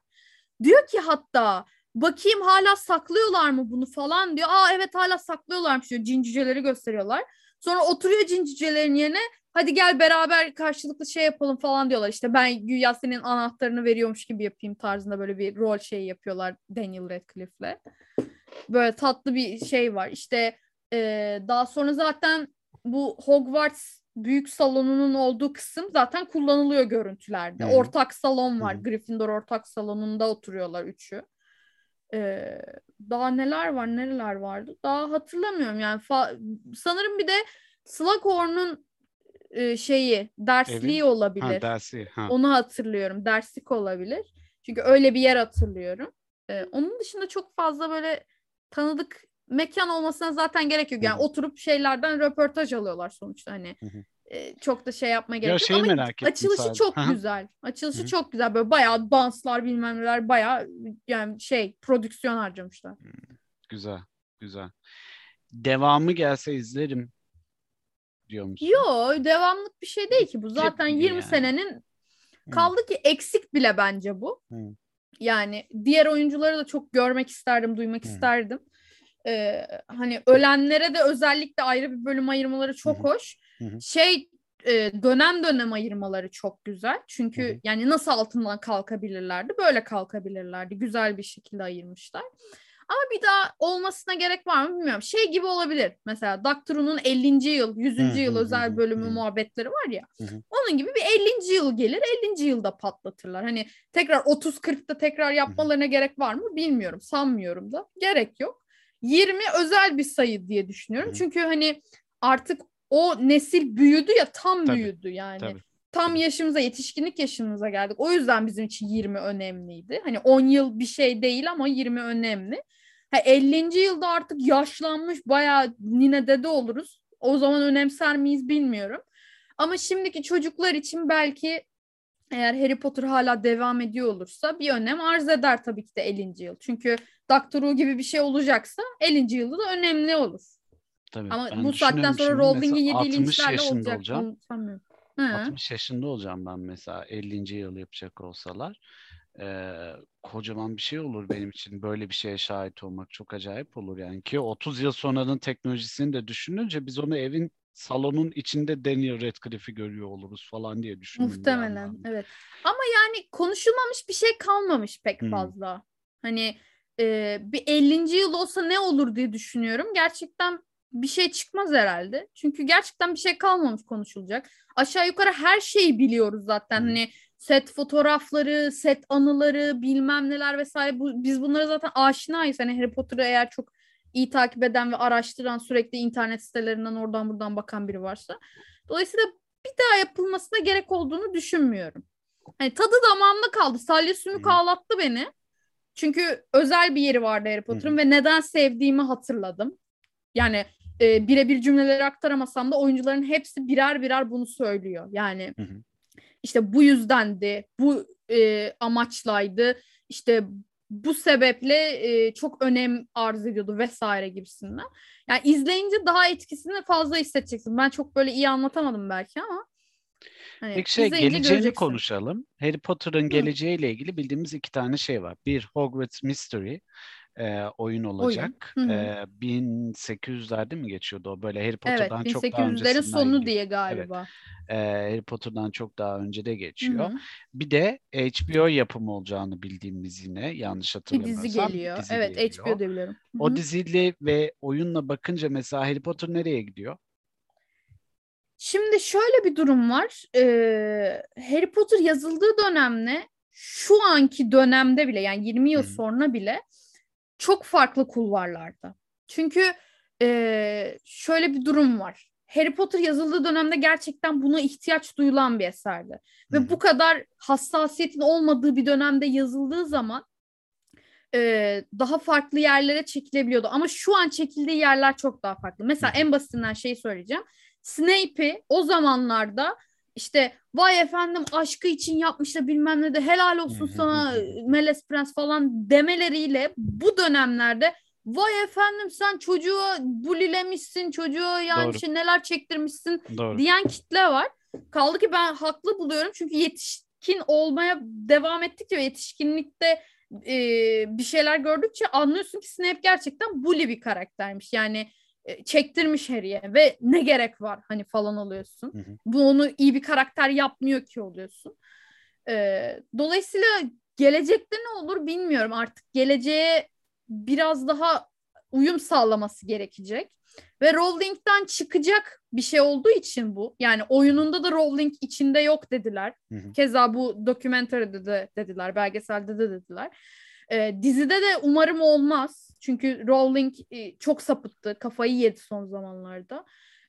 Diyor ki hatta bakayım hala saklıyorlar mı bunu? falan diyor. Aa evet hala saklıyorlarmış. diyor. Cin cüceleri gösteriyorlar. Sonra oturuyor cin cücelerin yerine hadi gel beraber karşılıklı şey yapalım falan diyorlar. İşte ben güya senin anahtarını veriyormuş gibi yapayım tarzında böyle bir rol şey yapıyorlar Daniel Radcliffe'le. Böyle tatlı bir şey var. İşte e, daha sonra zaten bu Hogwarts büyük salonunun olduğu kısım zaten kullanılıyor görüntülerde. Hmm. Ortak salon var. Hmm. Gryffindor ortak salonunda oturuyorlar üçü. Ee, daha neler var nereler vardı daha hatırlamıyorum yani sanırım bir de Slughorn'un e, şeyi dersliği Evin? olabilir. Ha, dersi. Ha. Onu hatırlıyorum. Derslik olabilir. Çünkü öyle bir yer hatırlıyorum. E, onun dışında çok fazla böyle tanıdık mekan olmasına zaten gerek yok. Yani Hı-hı. oturup şeylerden röportaj alıyorlar sonuçta hani. E, çok da şey yapmaya gerek yok. Ama açılışı sadece. çok Hı-hı. güzel. Açılışı Hı-hı. çok güzel. Böyle bayağı danslar bilmem neler bayağı yani şey prodüksiyon harcamışlar. Güzel. Güzel. Devamı gelse izlerim diyor musun? Yo devamlık bir şey değil ki bu. Zaten Hep 20 yani. senenin kaldı ki eksik bile bence bu. Hı. Yani diğer oyuncuları da çok görmek isterdim, duymak Hı. isterdim. Ee, hani ölenlere de özellikle ayrı bir bölüm ayırmaları çok Hı. hoş. Hı. Şey e, dönem dönem ayırmaları çok güzel. Çünkü Hı. yani nasıl altından kalkabilirlerdi? Böyle kalkabilirlerdi. Güzel bir şekilde ayırmışlar. Ama bir daha olmasına gerek var mı bilmiyorum. Şey gibi olabilir. Mesela Doctor Who'nun 50. yıl, 100. yıl özel bölümü muhabbetleri var ya. Onun gibi bir 50. yıl gelir. 50. yılda patlatırlar. Hani tekrar 30-40'da tekrar yapmalarına gerek var mı bilmiyorum. Sanmıyorum da. Gerek yok. 20 özel bir sayı diye düşünüyorum. Çünkü hani artık o nesil büyüdü ya tam tabii, büyüdü yani. Tabii. Tam yaşımıza, yetişkinlik yaşımıza geldik. O yüzden bizim için 20 önemliydi. Hani 10 yıl bir şey değil ama 20 önemli. Ha, 50. yılda artık yaşlanmış bayağı nine dede oluruz. O zaman önemser miyiz bilmiyorum. Ama şimdiki çocuklar için belki eğer Harry Potter hala devam ediyor olursa bir önem arz eder tabii ki de 50. yıl. Çünkü Doctor Who gibi bir şey olacaksa 50. yılda da önemli olur. Tabii, Ama bu saatten sonra Rowling'in yediği linçlerle olacak. Olacağım. Sanmıyorum. 60 yaşında olacağım ben mesela 50. yıl yapacak olsalar e, kocaman bir şey olur benim için. Böyle bir şeye şahit olmak çok acayip olur yani. Ki 30 yıl sonranın teknolojisini de düşününce biz onu evin salonun içinde Daniel Radcliffe'i görüyor oluruz falan diye düşünüyorum. Muhtemelen evet. Ama yani konuşulmamış bir şey kalmamış pek hmm. fazla. Hani e, bir 50. yıl olsa ne olur diye düşünüyorum. Gerçekten bir şey çıkmaz herhalde. Çünkü gerçekten bir şey kalmamış konuşulacak. Aşağı yukarı her şeyi biliyoruz zaten. Hmm. Hani set fotoğrafları, set anıları, bilmem neler vesaire. Bu, biz bunlara zaten aşinayız. Hani Harry Potter'ı eğer çok iyi takip eden ve araştıran sürekli internet sitelerinden oradan buradan bakan biri varsa. Dolayısıyla bir daha yapılmasına gerek olduğunu düşünmüyorum. Hani tadı damağımda kaldı. Salya sümük ağlattı beni. Çünkü özel bir yeri vardı Harry Potter'ın ve neden sevdiğimi hatırladım. Yani e, birebir cümleleri aktaramasam da oyuncuların hepsi birer birer bunu söylüyor. Yani hı hı. İşte bu yüzdendi, bu e, amaçlaydı, işte bu sebeple e, çok önem arz ediyordu vesaire gibisinden. Yani izleyince daha etkisini fazla hissedeceksin. Ben çok böyle iyi anlatamadım belki ama. Hani Peki şey geleceğini göreceksin. konuşalım. Harry Potter'ın geleceğiyle ilgili bildiğimiz iki tane şey var. Bir Hogwarts Mystery e, oyun olacak. Oyun. E, 1800'lerde mi geçiyordu o böyle Harry Potter'dan evet, çok daha öncesinden. Evet 1800'lerin sonu diye galiba. Evet. E, Harry Potter'dan çok daha önce de geçiyor. Hı-hı. Bir de HBO yapımı olacağını bildiğimiz yine yanlış hatırlamıyorsam. Bir dizi geliyor. Dizi evet geliyor. HBO diyebiliyorum. Hı-hı. O diziyle ve oyunla bakınca mesela Harry Potter nereye gidiyor? Şimdi şöyle bir durum var. Ee, Harry Potter yazıldığı dönemle şu anki dönemde bile yani 20 yıl Hı. sonra bile çok farklı kulvarlarda. Çünkü e, şöyle bir durum var. Harry Potter yazıldığı dönemde gerçekten buna ihtiyaç duyulan bir eserdi. Ve bu kadar hassasiyetin olmadığı bir dönemde yazıldığı zaman e, daha farklı yerlere çekilebiliyordu. Ama şu an çekildiği yerler çok daha farklı. Mesela en basitinden şey söyleyeceğim. Snape'i o zamanlarda işte vay efendim aşkı için yapmış da bilmem ne de helal olsun sana Meles Prens falan demeleriyle bu dönemlerde vay efendim sen çocuğu bulilemişsin çocuğu yani Doğru. şey neler çektirmişsin Doğru. diyen kitle var. Kaldı ki ben haklı buluyorum çünkü yetişkin olmaya devam ettikçe ve yetişkinlikte e, bir şeyler gördükçe anlıyorsun ki Snape gerçekten bully bir karaktermiş. Yani çektirmiş Harry'e ve ne gerek var hani falan oluyorsun. Hı hı. Bu onu iyi bir karakter yapmıyor ki oluyorsun. Ee, dolayısıyla gelecekte ne olur bilmiyorum artık geleceğe biraz daha uyum sağlaması gerekecek. Ve Rowling'den çıkacak bir şey olduğu için bu. Yani oyununda da Rowling içinde yok dediler. Hı hı. Keza bu dokümenteride de dediler, belgeselde de dediler. Ee, dizide de umarım olmaz. Çünkü Rowling e, çok sapıttı, kafayı yedi son zamanlarda.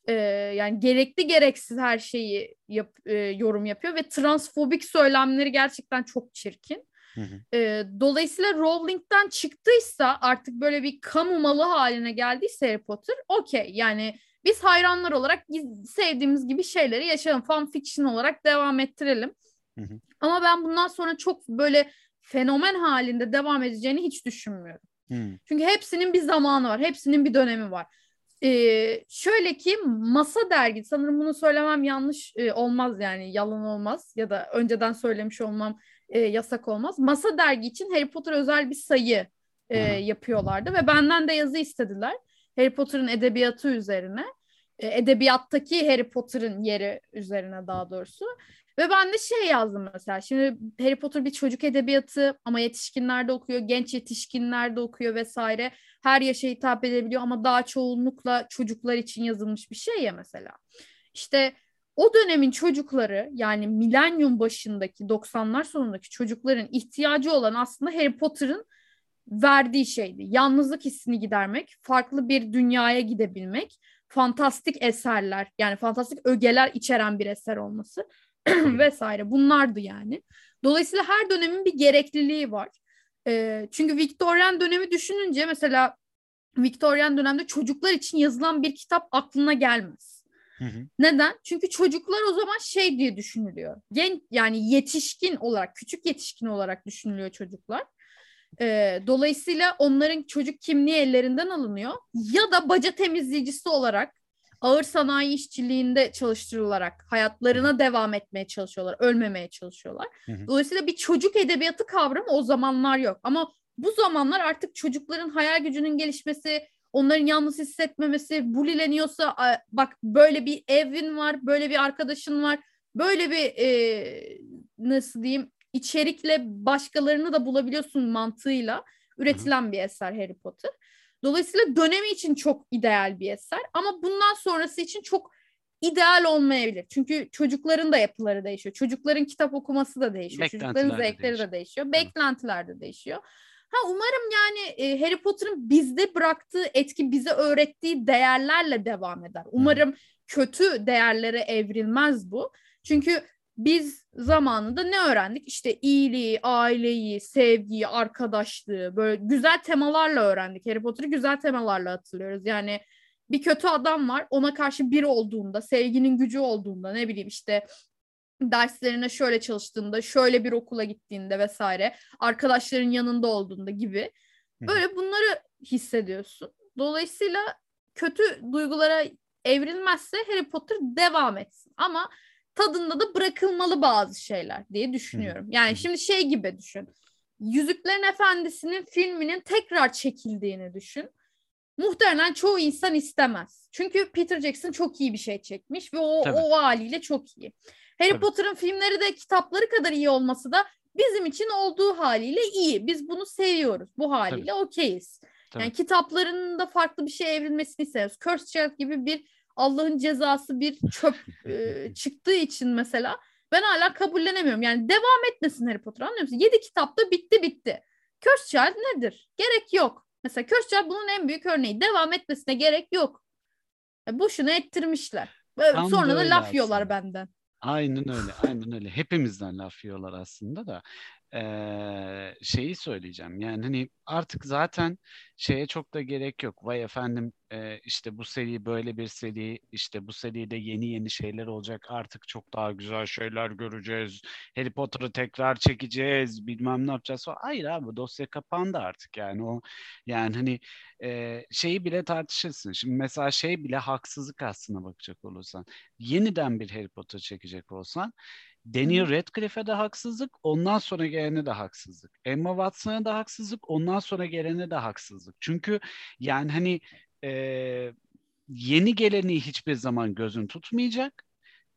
E, yani gerekli gereksiz her şeyi yap, e, yorum yapıyor ve transfobik söylemleri gerçekten çok çirkin. Hı hı. E, dolayısıyla Rowling'den çıktıysa artık böyle bir kamu malı haline geldiyse Harry Potter okey yani biz hayranlar olarak sevdiğimiz gibi şeyleri yaşayalım. Fan fiction olarak devam ettirelim. Hı hı. Ama ben bundan sonra çok böyle fenomen halinde devam edeceğini hiç düşünmüyorum. Hmm. Çünkü hepsinin bir zamanı var. Hepsinin bir dönemi var. Ee, şöyle ki Masa dergi sanırım bunu söylemem yanlış e, olmaz yani yalan olmaz ya da önceden söylemiş olmam e, yasak olmaz. Masa dergi için Harry Potter özel bir sayı e, yapıyorlardı ve benden de yazı istediler. Harry Potter'ın edebiyatı üzerine. E, edebiyattaki Harry Potter'ın yeri üzerine daha doğrusu. Ve ben de şey yazdım mesela. Şimdi Harry Potter bir çocuk edebiyatı ama yetişkinler de okuyor, genç yetişkinler de okuyor vesaire. Her yaşa hitap edebiliyor ama daha çoğunlukla çocuklar için yazılmış bir şey ya mesela. İşte o dönemin çocukları yani milenyum başındaki 90'lar sonundaki çocukların ihtiyacı olan aslında Harry Potter'ın verdiği şeydi. Yalnızlık hissini gidermek, farklı bir dünyaya gidebilmek, fantastik eserler yani fantastik ögeler içeren bir eser olması. [CLEARS THROAT] vesaire bunlardı yani. Dolayısıyla her dönemin bir gerekliliği var. E, çünkü Victorian dönemi düşününce mesela Victorian dönemde çocuklar için yazılan bir kitap aklına gelmez. Hı hı. Neden? Çünkü çocuklar o zaman şey diye düşünülüyor. Genç yani yetişkin olarak, küçük yetişkin olarak düşünülüyor çocuklar. E, dolayısıyla onların çocuk kimliği ellerinden alınıyor ya da baca temizleyicisi olarak ağır sanayi işçiliğinde çalıştırılarak hayatlarına devam etmeye çalışıyorlar, ölmemeye çalışıyorlar. Hı hı. Dolayısıyla bir çocuk edebiyatı kavramı o zamanlar yok. Ama bu zamanlar artık çocukların hayal gücünün gelişmesi, onların yalnız hissetmemesi, bulileniyorsa bak böyle bir evin var, böyle bir arkadaşın var, böyle bir e, nasıl diyeyim içerikle başkalarını da bulabiliyorsun mantığıyla üretilen bir eser Harry Potter. Dolayısıyla dönemi için çok ideal bir eser ama bundan sonrası için çok ideal olmayabilir. Çünkü çocukların da yapıları değişiyor. Çocukların kitap okuması da değişiyor. Çocukların zevkleri de değişiyor. Beklentiler de değişiyor. Ha umarım yani e, Harry Potter'ın bizde bıraktığı etki bize öğrettiği değerlerle devam eder. Umarım Hı. kötü değerlere evrilmez bu. Çünkü biz zamanında ne öğrendik? İşte iyiliği, aileyi, sevgiyi, arkadaşlığı böyle güzel temalarla öğrendik. Harry Potter'ı güzel temalarla hatırlıyoruz. Yani bir kötü adam var ona karşı bir olduğunda, sevginin gücü olduğunda ne bileyim işte derslerine şöyle çalıştığında, şöyle bir okula gittiğinde vesaire, arkadaşların yanında olduğunda gibi böyle bunları hissediyorsun. Dolayısıyla kötü duygulara evrilmezse Harry Potter devam etsin. Ama tadında da bırakılmalı bazı şeyler diye düşünüyorum. Yani şimdi şey gibi düşün. Yüzüklerin Efendisi'nin filminin tekrar çekildiğini düşün. Muhtemelen çoğu insan istemez. Çünkü Peter Jackson çok iyi bir şey çekmiş ve o, o haliyle çok iyi. Harry Tabii. Potter'ın filmleri de kitapları kadar iyi olması da bizim için olduğu haliyle iyi. Biz bunu seviyoruz. Bu haliyle okeyiz. Yani kitaplarının da farklı bir şey evrilmesini istiyoruz. Cursed Child gibi bir Allah'ın cezası bir çöp [LAUGHS] e, çıktığı için mesela ben hala kabullenemiyorum. Yani devam etmesin Harry Potter anlıyor musun? Yedi kitapta bitti bitti. Cursed Child nedir? Gerek yok. Mesela Cursed Child bunun en büyük örneği. Devam etmesine gerek yok. E, boşuna ettirmişler. Tam Sonra da laf yiyorlar benden. Aynen öyle, aynen öyle. Hepimizden laf yiyorlar aslında da e, şeyi söyleyeceğim. Yani hani artık zaten şeye çok da gerek yok. Vay efendim e, işte bu seri böyle bir seri, işte bu seride yeni yeni şeyler olacak. Artık çok daha güzel şeyler göreceğiz. Harry Potter'ı tekrar çekeceğiz. Bilmem ne yapacağız falan. Hayır abi dosya kapandı artık yani o yani hani e, şeyi bile tartışırsın. Şimdi mesela şey bile haksızlık aslına bakacak olursan. Yeniden bir Harry Potter çekecek olsan Daniel Radcliffe'e de haksızlık, ondan sonra gelene de haksızlık. Emma Watson'a da haksızlık, ondan sonra gelene de haksızlık. Çünkü yani hani e, yeni geleni hiçbir zaman gözün tutmayacak.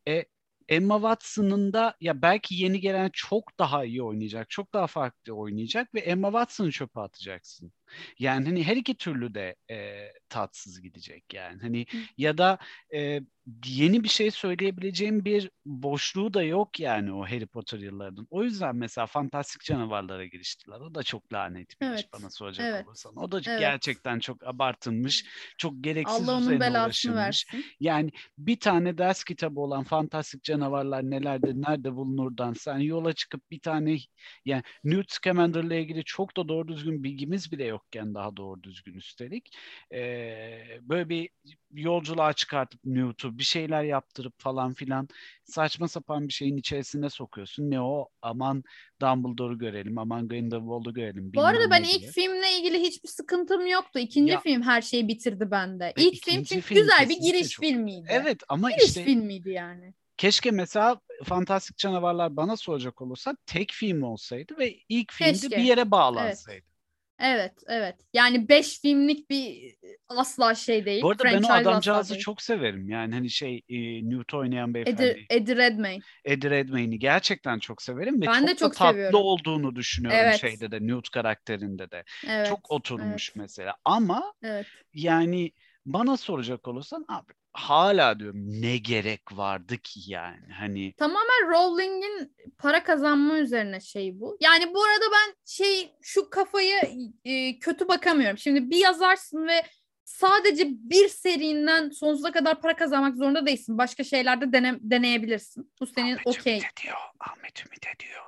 E, Emma Watson'ın da ya belki yeni gelen çok daha iyi oynayacak, çok daha farklı oynayacak ve Emma Watson'ı çöpe atacaksın. Yani hani her iki türlü de e, tatsız gidecek yani. Hani ya da e, yeni bir şey söyleyebileceğim bir boşluğu da yok yani o Harry Potter yıllarının. O yüzden mesela fantastik canavarlara giriştiler. O da çok lanet bir evet. iş bana soracak evet. olursan. O da evet. gerçekten çok abartılmış, çok gereksiz Allah onun belasını versin. Yani bir tane ders kitabı olan fantastik canavarlar nelerdir, nerede bulunurdan sen yola çıkıp bir tane yani Newt Scamander'la ilgili çok da doğru düzgün bilgimiz bile yokken daha doğru düzgün üstelik. Ee, böyle bir yolculuğa çıkartıp Newt'u bir şeyler yaptırıp falan filan saçma sapan bir şeyin içerisine sokuyorsun. Ne o aman Dumbledore'u görelim, aman Grindelwald'u görelim. Bu arada ben ilk filmle ilgili hiçbir sıkıntım yoktu. İkinci ya, film her şeyi bitirdi bende. İlk film çünkü film güzel bir giriş çok... filmiydi. Evet ama giriş işte... filmiydi yani. Keşke mesela Fantastik Canavarlar bana soracak olursa tek film olsaydı ve ilk filmde bir yere bağlansaydı. Evet. Evet, evet. Yani beş filmlik bir asla şey değil. Bu arada ben o adamcağızı çok severim. Yani hani şey e, Newt oynayan beyefendi. Eddie, Eddie Redmayne. Eddie Redmayne'i gerçekten çok severim ve ben çok, de çok da tatlı seviyorum. olduğunu düşünüyorum evet. şeyde de Newt karakterinde de. Evet, çok oturmuş evet. mesela. Ama evet. yani bana soracak olursan abi hala diyorum ne gerek vardı ki yani hani tamamen Rowling'in para kazanma üzerine şey bu. Yani bu arada ben şey şu kafayı e, kötü bakamıyorum. Şimdi bir yazarsın ve sadece bir serinden sonsuza kadar para kazanmak zorunda değilsin. Başka şeylerde dene, deneyebilirsin. Bu senin okey. Ahmet diyor. Ahmet Ümit ediyor.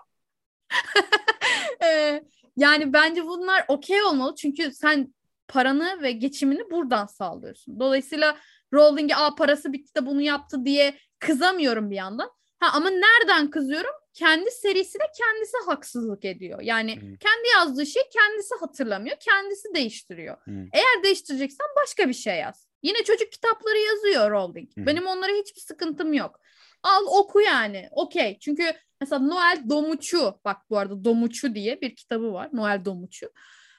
[LAUGHS] ee, yani bence bunlar okey olmalı. Çünkü sen paranı ve geçimini buradan sağlıyorsun. Dolayısıyla Rowling'e a parası bitti de bunu yaptı diye kızamıyorum bir yandan. Ha ama nereden kızıyorum? Kendi serisine kendisi haksızlık ediyor. Yani hmm. kendi yazdığı şey kendisi hatırlamıyor, kendisi değiştiriyor. Hmm. Eğer değiştireceksen başka bir şey yaz. Yine çocuk kitapları yazıyor Rowling. Hmm. Benim onlara hiçbir sıkıntım yok. Al oku yani. Okey. Çünkü mesela Noel Domuçu bak bu arada Domuçu diye bir kitabı var. Noel Domuçu.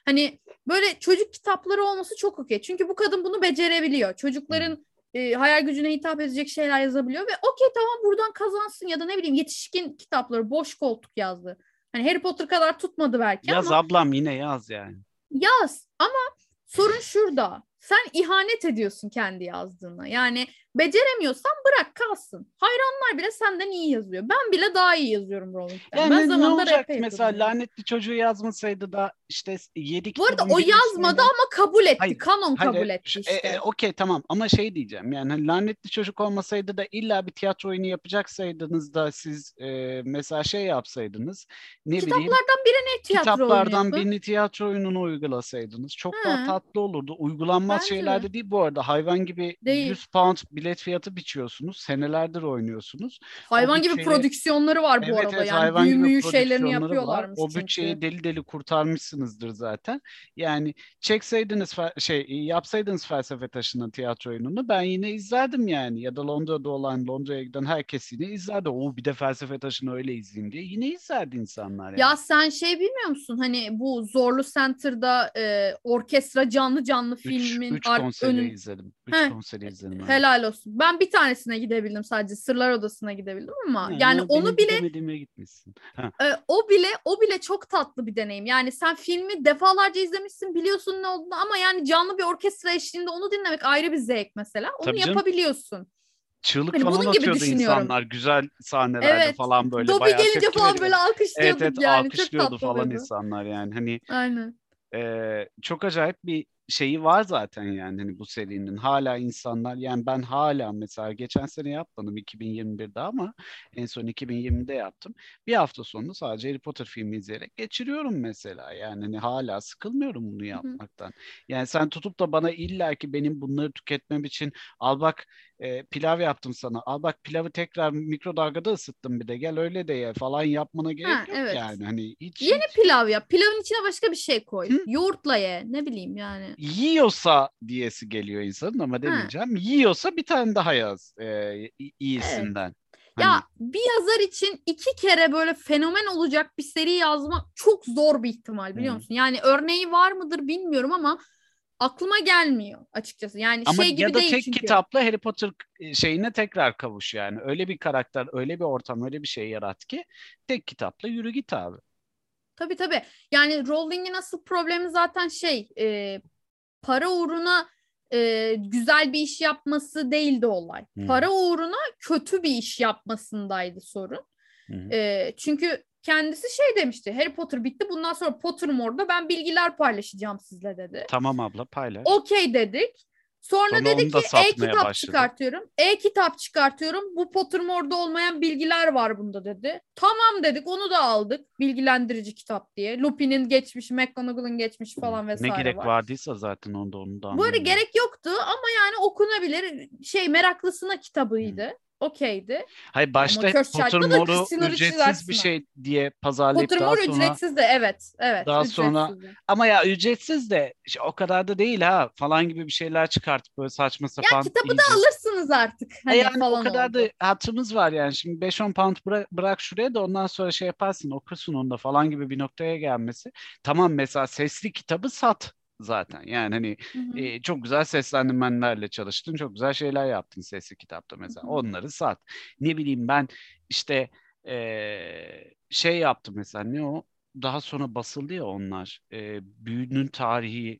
Hani böyle çocuk kitapları olması çok okey. Çünkü bu kadın bunu becerebiliyor. Çocukların e, hayal gücüne hitap edecek şeyler yazabiliyor ve okey tamam buradan kazansın ya da ne bileyim yetişkin kitapları boş koltuk yazdı. Hani Harry Potter kadar tutmadı belki yaz ama. Yaz ablam yine yaz yani. Yaz ama sorun şurada. Sen ihanet ediyorsun kendi yazdığına. Yani beceremiyorsan bırak kalsın. Hayranlar bile senden iyi yazıyor. Ben bile daha iyi yazıyorum Rolling'den. Yani ben ne olacak mesela lanetli çocuğu yazmasaydı da işte yedi Bu arada o yazmadı ama kabul etti. Hayır, Kanon hayır, kabul etti işte. E, e, Okey tamam ama şey diyeceğim yani hani lanetli çocuk olmasaydı da illa bir tiyatro oyunu yapacaksaydınız da siz e, mesela şey yapsaydınız ne Kitaplardan bileyim. birine tiyatro Kitaplardan birini tiyatro oyununu uygulasaydınız çok He. daha tatlı olurdu. Uygulanmaz Bence şeyler de değil bu arada. Hayvan gibi değil. 100 pound bilet fiyatı biçiyorsunuz. Senelerdir oynuyorsunuz. Hayvan bütçeyi... gibi prodüksiyonları var bu evet, arada. Evet, yani hayvan büyü gibi şeylerini yapıyorlarmış var. O bütçeyi deli deli kurtarmışsınızdır zaten. Yani çekseydiniz şey yapsaydınız felsefe taşının tiyatro oyununu ben yine izlerdim yani. Ya da Londra'da olan Londra'ya giden herkes yine izlerdi. O bir de felsefe taşını öyle izleyeyim diye yine izlerdi insanlar yani. Ya sen şey bilmiyor musun? Hani bu Zorlu Center'da e, orkestra canlı canlı filmin üç, konseri önün... izledim. Üç Heh, konseri izledim. Helal olsun. Ben bir tanesine gidebildim sadece. Sırlar Odası'na gidebildim ama yani, yani onu bile gitmişsin. E, o bile o bile çok tatlı bir deneyim. Yani sen filmi defalarca izlemişsin, biliyorsun ne olduğunu ama yani canlı bir orkestra eşliğinde onu dinlemek ayrı bir zevk mesela. Onu Tabii yapabiliyorsun. Canım. Çığlık hani falan atıyordu insanlar güzel sahnelerde evet. falan böyle Dobby bayağı gelince falan böyle alkışlıyorduk evet, evet, yani. alkışlıyordu çok falan insanlar yani. Hani Aynen. E, çok acayip bir şeyi var zaten yani hani bu serinin hala insanlar yani ben hala mesela geçen sene yapmadım 2021'de ama en son 2020'de yaptım. Bir hafta sonu sadece Harry Potter filmi izleyerek geçiriyorum mesela. Yani hani hala sıkılmıyorum bunu yapmaktan. Yani sen tutup da bana illa ki benim bunları tüketmem için al bak e, pilav yaptım sana. Al bak pilavı tekrar mikrodalgada ısıttım bir de. Gel öyle de ye falan yapmana gerek ha, yok evet. yani. Hani hiç Yeni hiç... pilav yap. Pilavın içine başka bir şey koy. Hı? Yoğurtla ye. Ne bileyim yani. Yiyorsa diyesi geliyor insanın ama demeyeceğim. Ha. Yiyorsa bir tane daha yaz e, iyisinden. Evet. Hani... Ya bir yazar için iki kere böyle fenomen olacak bir seri yazmak çok zor bir ihtimal biliyor musun? Yani örneği var mıdır bilmiyorum ama aklıma gelmiyor açıkçası. Yani Ama şey gibi ya da değil tek çünkü. kitapla Harry Potter e, şeyine tekrar kavuş yani. Öyle bir karakter, öyle bir ortam, öyle bir şey yarat ki tek kitapla yürü git abi. Tabii tabii. Yani Rowling'in asıl problemi zaten şey e, para uğruna e, güzel bir iş yapması değildi olay. Hmm. Para uğruna kötü bir iş yapmasındaydı sorun. Hmm. E, çünkü kendisi şey demişti. Harry Potter bitti. Bundan sonra Pottermore'da ben bilgiler paylaşacağım sizle dedi. Tamam abla paylaş. Okey dedik. Sonra, Sonra dedi ki e-kitap başladı. çıkartıyorum. E-kitap çıkartıyorum. Bu Pottermore'da olmayan bilgiler var bunda dedi. Tamam dedik onu da aldık. Bilgilendirici kitap diye. Lupin'in geçmişi, McGonagall'ın geçmişi falan vesaire Ne gerek var. vardıysa zaten onda onu da Bu arada gerek yoktu ama yani okunabilir şey meraklısına kitabıydı. Hmm okeydi. Hayır başta Pottermore'u ücretsiz bir şey diye pazarlayıp Pottermore daha sonra... ücretsiz de evet. evet daha sonra ama ya ücretsiz de işte o kadar da değil ha falan gibi bir şeyler çıkartıp böyle saçma sapan. Ya kitabı iyice... da alırsınız artık. Hani yani falan o kadar oldu. da hatırımız var yani. Şimdi 5-10 pound bırak, bırak şuraya da ondan sonra şey yaparsın okursun onda falan gibi bir noktaya gelmesi. Tamam mesela sesli kitabı sat zaten. Yani hani hı hı. E, çok güzel seslendirmenlerle çalıştın. Çok güzel şeyler yaptın sesli kitapta mesela. Hı hı. Onları sat. Ne bileyim ben işte e, şey yaptım mesela ne o? Daha sonra basıldı ya onlar. E, büyünün tarihi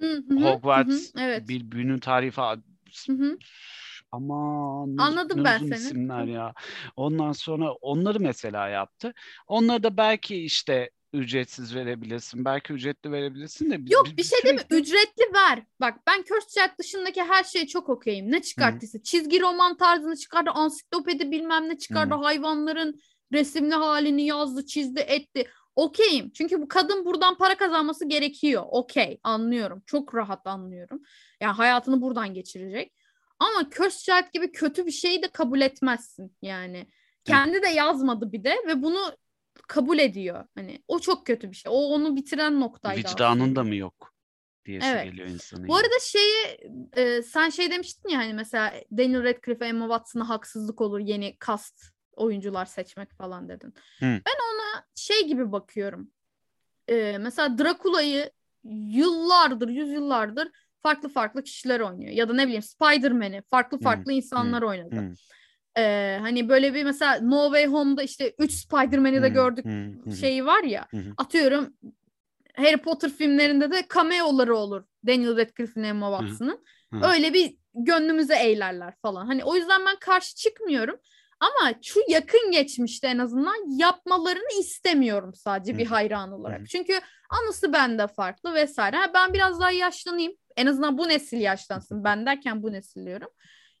hı hı. Hogwarts hı hı. Evet. bir büyünün tarihi falan. Hı hı. Aman Anladım ne ben seni. isimler ya. Ondan sonra onları mesela yaptı. Onları da belki işte ücretsiz verebilirsin. Belki ücretli verebilirsin de. Yok bir şey değil mi? Ücretli ver. Bak ben Chat dışındaki her şeye çok okeyim. Ne çıkarttıysa. Hı. Çizgi roman tarzını çıkardı. Ansiklopedi bilmem ne çıkardı. Hı. Hayvanların resimli halini yazdı, çizdi, etti. Okeyim. Çünkü bu kadın buradan para kazanması gerekiyor. Okey. Anlıyorum. Çok rahat anlıyorum. Yani hayatını buradan geçirecek. Ama Child gibi kötü bir şeyi de kabul etmezsin yani. Kendi de yazmadı bir de ve bunu kabul ediyor. Hani o çok kötü bir şey. O onu bitiren noktaydı. Vicdanın da mı yok? diyesi evet. geliyor insanın. Bu arada şeyi e, sen şey demiştin ya hani mesela Daniel Radcliffe, Emma Watson'a haksızlık olur yeni cast oyuncular seçmek falan dedin. Hı. Ben ona şey gibi bakıyorum. E, mesela Drakula'yı yıllardır, yüzyıllardır farklı farklı kişiler oynuyor. Ya da ne bileyim Spider-Man'i farklı farklı hı. insanlar hı. oynadı. Hı. Ee, hani böyle bir mesela No Way Home'da işte 3 Spider-Man'i de gördük hmm, hmm, şeyi var ya. Hmm. Atıyorum Harry Potter filmlerinde de cameo'ları olur. Daniel Radcliffe'in Emma Watson'ın. Öyle bir gönlümüze eğlerler falan. Hani o yüzden ben karşı çıkmıyorum. Ama şu yakın geçmişte en azından yapmalarını istemiyorum sadece bir hayran olarak. Çünkü anısı bende farklı vesaire. Ben biraz daha yaşlanayım. En azından bu nesil yaşlansın. [LAUGHS] Ben derken bu nesil diyorum.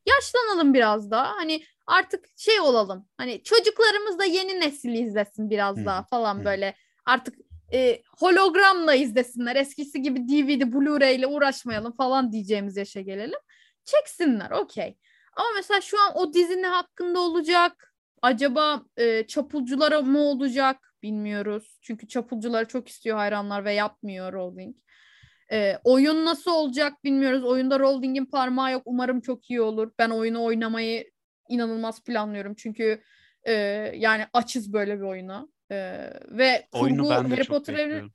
Yaşlanalım biraz daha. Hani artık şey olalım. Hani çocuklarımız da yeni nesili izlesin biraz daha falan böyle. Artık e, hologramla izlesinler. Eskisi gibi DVD, Blu-ray ile uğraşmayalım falan diyeceğimiz yaşa gelelim. Çeksinler okey. Ama mesela şu an o dizinin hakkında olacak. Acaba e, çapulculara mı olacak bilmiyoruz. Çünkü çapulcuları çok istiyor hayranlar ve yapmıyor Rowling. E, oyun nasıl olacak bilmiyoruz. Oyunda Rowling'in parmağı yok. Umarım çok iyi olur. Ben oyunu oynamayı inanılmaz planlıyorum. Çünkü e, yani açız böyle bir oyuna. E, ve kurgu Harry Potter evreni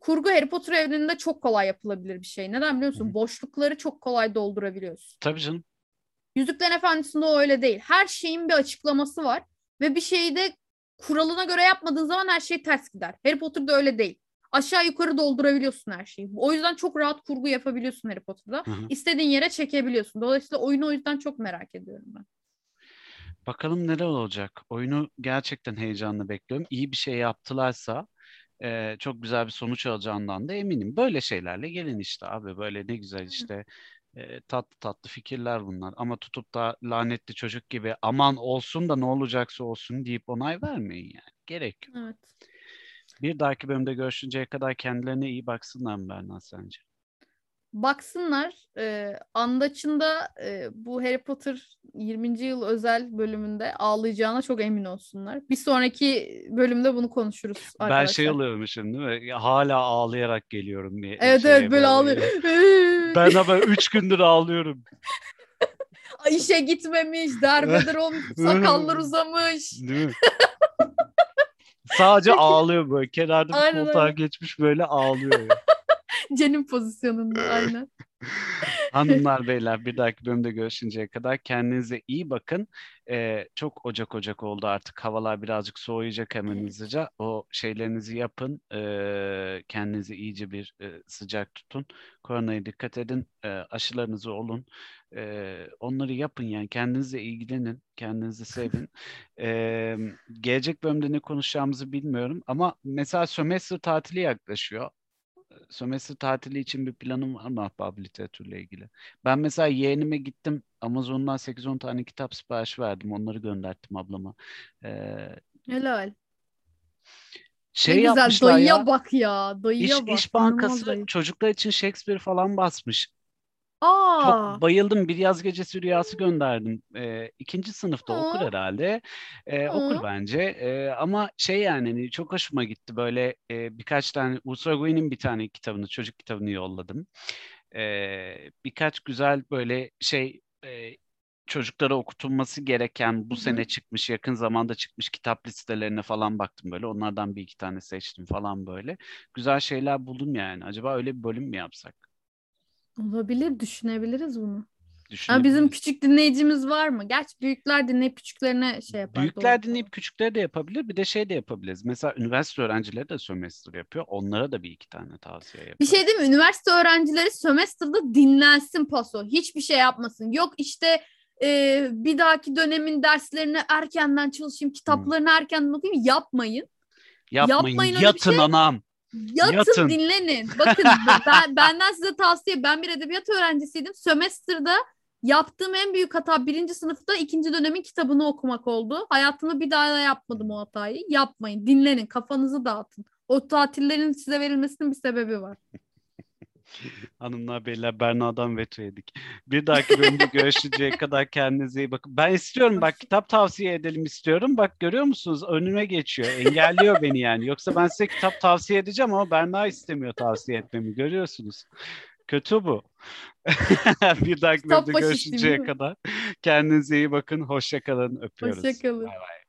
kurgu Harry Potter evreninde çok kolay yapılabilir bir şey. Neden biliyor musun? Hı-hı. Boşlukları çok kolay doldurabiliyorsun. Tabii canım. Yüzüklerin Efendisi'nde o öyle değil. Her şeyin bir açıklaması var ve bir şeyi de kuralına göre yapmadığın zaman her şey ters gider. Harry Potter'da öyle değil. Aşağı yukarı doldurabiliyorsun her şeyi. O yüzden çok rahat kurgu yapabiliyorsun Harry Potter'da. Hı hı. İstediğin yere çekebiliyorsun. Dolayısıyla oyunu o yüzden çok merak ediyorum ben. Bakalım neler olacak. Oyunu gerçekten heyecanla bekliyorum. İyi bir şey yaptılarsa e, çok güzel bir sonuç alacağından da eminim. Böyle şeylerle gelin işte abi. Böyle ne güzel işte e, tatlı tatlı fikirler bunlar. Ama tutup da lanetli çocuk gibi aman olsun da ne olacaksa olsun deyip onay vermeyin yani. Gerek yok. Evet. Bir dahaki bölümde görüşünceye kadar kendilerine iyi baksınlar mı Berna sence? Baksınlar. E, Andaç'ın da e, bu Harry Potter 20. yıl özel bölümünde ağlayacağına çok emin olsunlar. Bir sonraki bölümde bunu konuşuruz arkadaşlar. Ben şey oluyormuşum değil mi? Ya, hala ağlayarak geliyorum. Bir evet evet böyle, ağlıyorum. [LAUGHS] ben ama üç gündür ağlıyorum. İşe gitmemiş, derbeder olmuş, [LAUGHS] sakallar uzamış. Değil mi? [LAUGHS] Sadece ağlıyor böyle. Kenarda bir koltuğa geçmiş böyle ağlıyor. Ya. [LAUGHS] [LAUGHS] Cenin pozisyonunda aynen. [LAUGHS] Hanımlar beyler bir dahaki bölümde görüşünceye kadar kendinize iyi bakın. Ee, çok ocak ocak oldu artık. Havalar birazcık soğuyacak hemen hızlıca. O şeylerinizi yapın. Ee, kendinizi iyice bir e, sıcak tutun. Koronaya dikkat edin. Ee, aşılarınızı olun. Ee, onları yapın yani. Kendinize ilgilenin. Kendinizi sevin. [LAUGHS] Ee, gelecek bölümde ne konuşacağımızı bilmiyorum. Ama mesela sömestr tatili yaklaşıyor sömestr tatili için bir planım var mı ahbap literatürle ilgili? Ben mesela yeğenime gittim Amazon'dan 8-10 tane kitap sipariş verdim. Onları gönderttim ablama. Ee, Helal. Şey ne güzel dayıya ya, bak ya. Dayıya İş, bak. İş Bankası çocuklar için Shakespeare falan basmış. Aa. Çok bayıldım. Bir yaz gecesi rüyası gönderdim. Ee, ikinci sınıfta Aa. okur herhalde. Ee, okur bence. Ee, ama şey yani hani çok hoşuma gitti. Böyle e, birkaç tane Ursula Guin'in bir tane kitabını, çocuk kitabını yolladım. Ee, birkaç güzel böyle şey e, çocuklara okutulması gereken bu Hı-hı. sene çıkmış, yakın zamanda çıkmış kitap listelerine falan baktım böyle. Onlardan bir iki tane seçtim falan böyle. Güzel şeyler buldum yani. Acaba öyle bir bölüm mü yapsak? Olabilir, düşünebiliriz bunu. Ama bizim küçük dinleyicimiz var mı? Gerçi büyükler dinleyip küçüklerine şey yapar. Büyükler doğru. dinleyip küçükler de yapabilir. Bir de şey de yapabiliriz. Mesela üniversite öğrencileri de sömestr yapıyor. Onlara da bir iki tane tavsiye yapıyor. Bir şey değil mi? Üniversite öğrencileri sömestrda dinlensin paso. Hiçbir şey yapmasın. Yok işte e, bir dahaki dönemin derslerini erkenden çalışayım, kitaplarını hmm. erkenden okuyayım. Yapmayın. Yapmayın. Yapmayın Yatın şey. anam. Yatın, Yatın. dinlenin. [LAUGHS] Bakın ben, benden size tavsiye. Ben bir edebiyat öğrencisiydim. Sömestr'da yaptığım en büyük hata birinci sınıfta ikinci dönemin kitabını okumak oldu. Hayatımda bir daha da yapmadım o hatayı. Yapmayın. Dinlenin. Kafanızı dağıtın. O tatillerin size verilmesinin bir sebebi var. [LAUGHS] Hanımlar beyler Berna'dan veto yedik. Bir dahaki bölümde görüşünceye kadar kendinize iyi bakın. Ben istiyorum bak kitap tavsiye edelim istiyorum. Bak görüyor musunuz önüme geçiyor. Engelliyor beni yani. Yoksa ben size kitap tavsiye edeceğim ama Berna istemiyor tavsiye etmemi. Görüyorsunuz. Kötü bu. [LAUGHS] bir dahaki bölümde görüşünceye kadar kendinize iyi bakın. Hoşçakalın. Öpüyoruz. Hoşçakalın. Bay bay.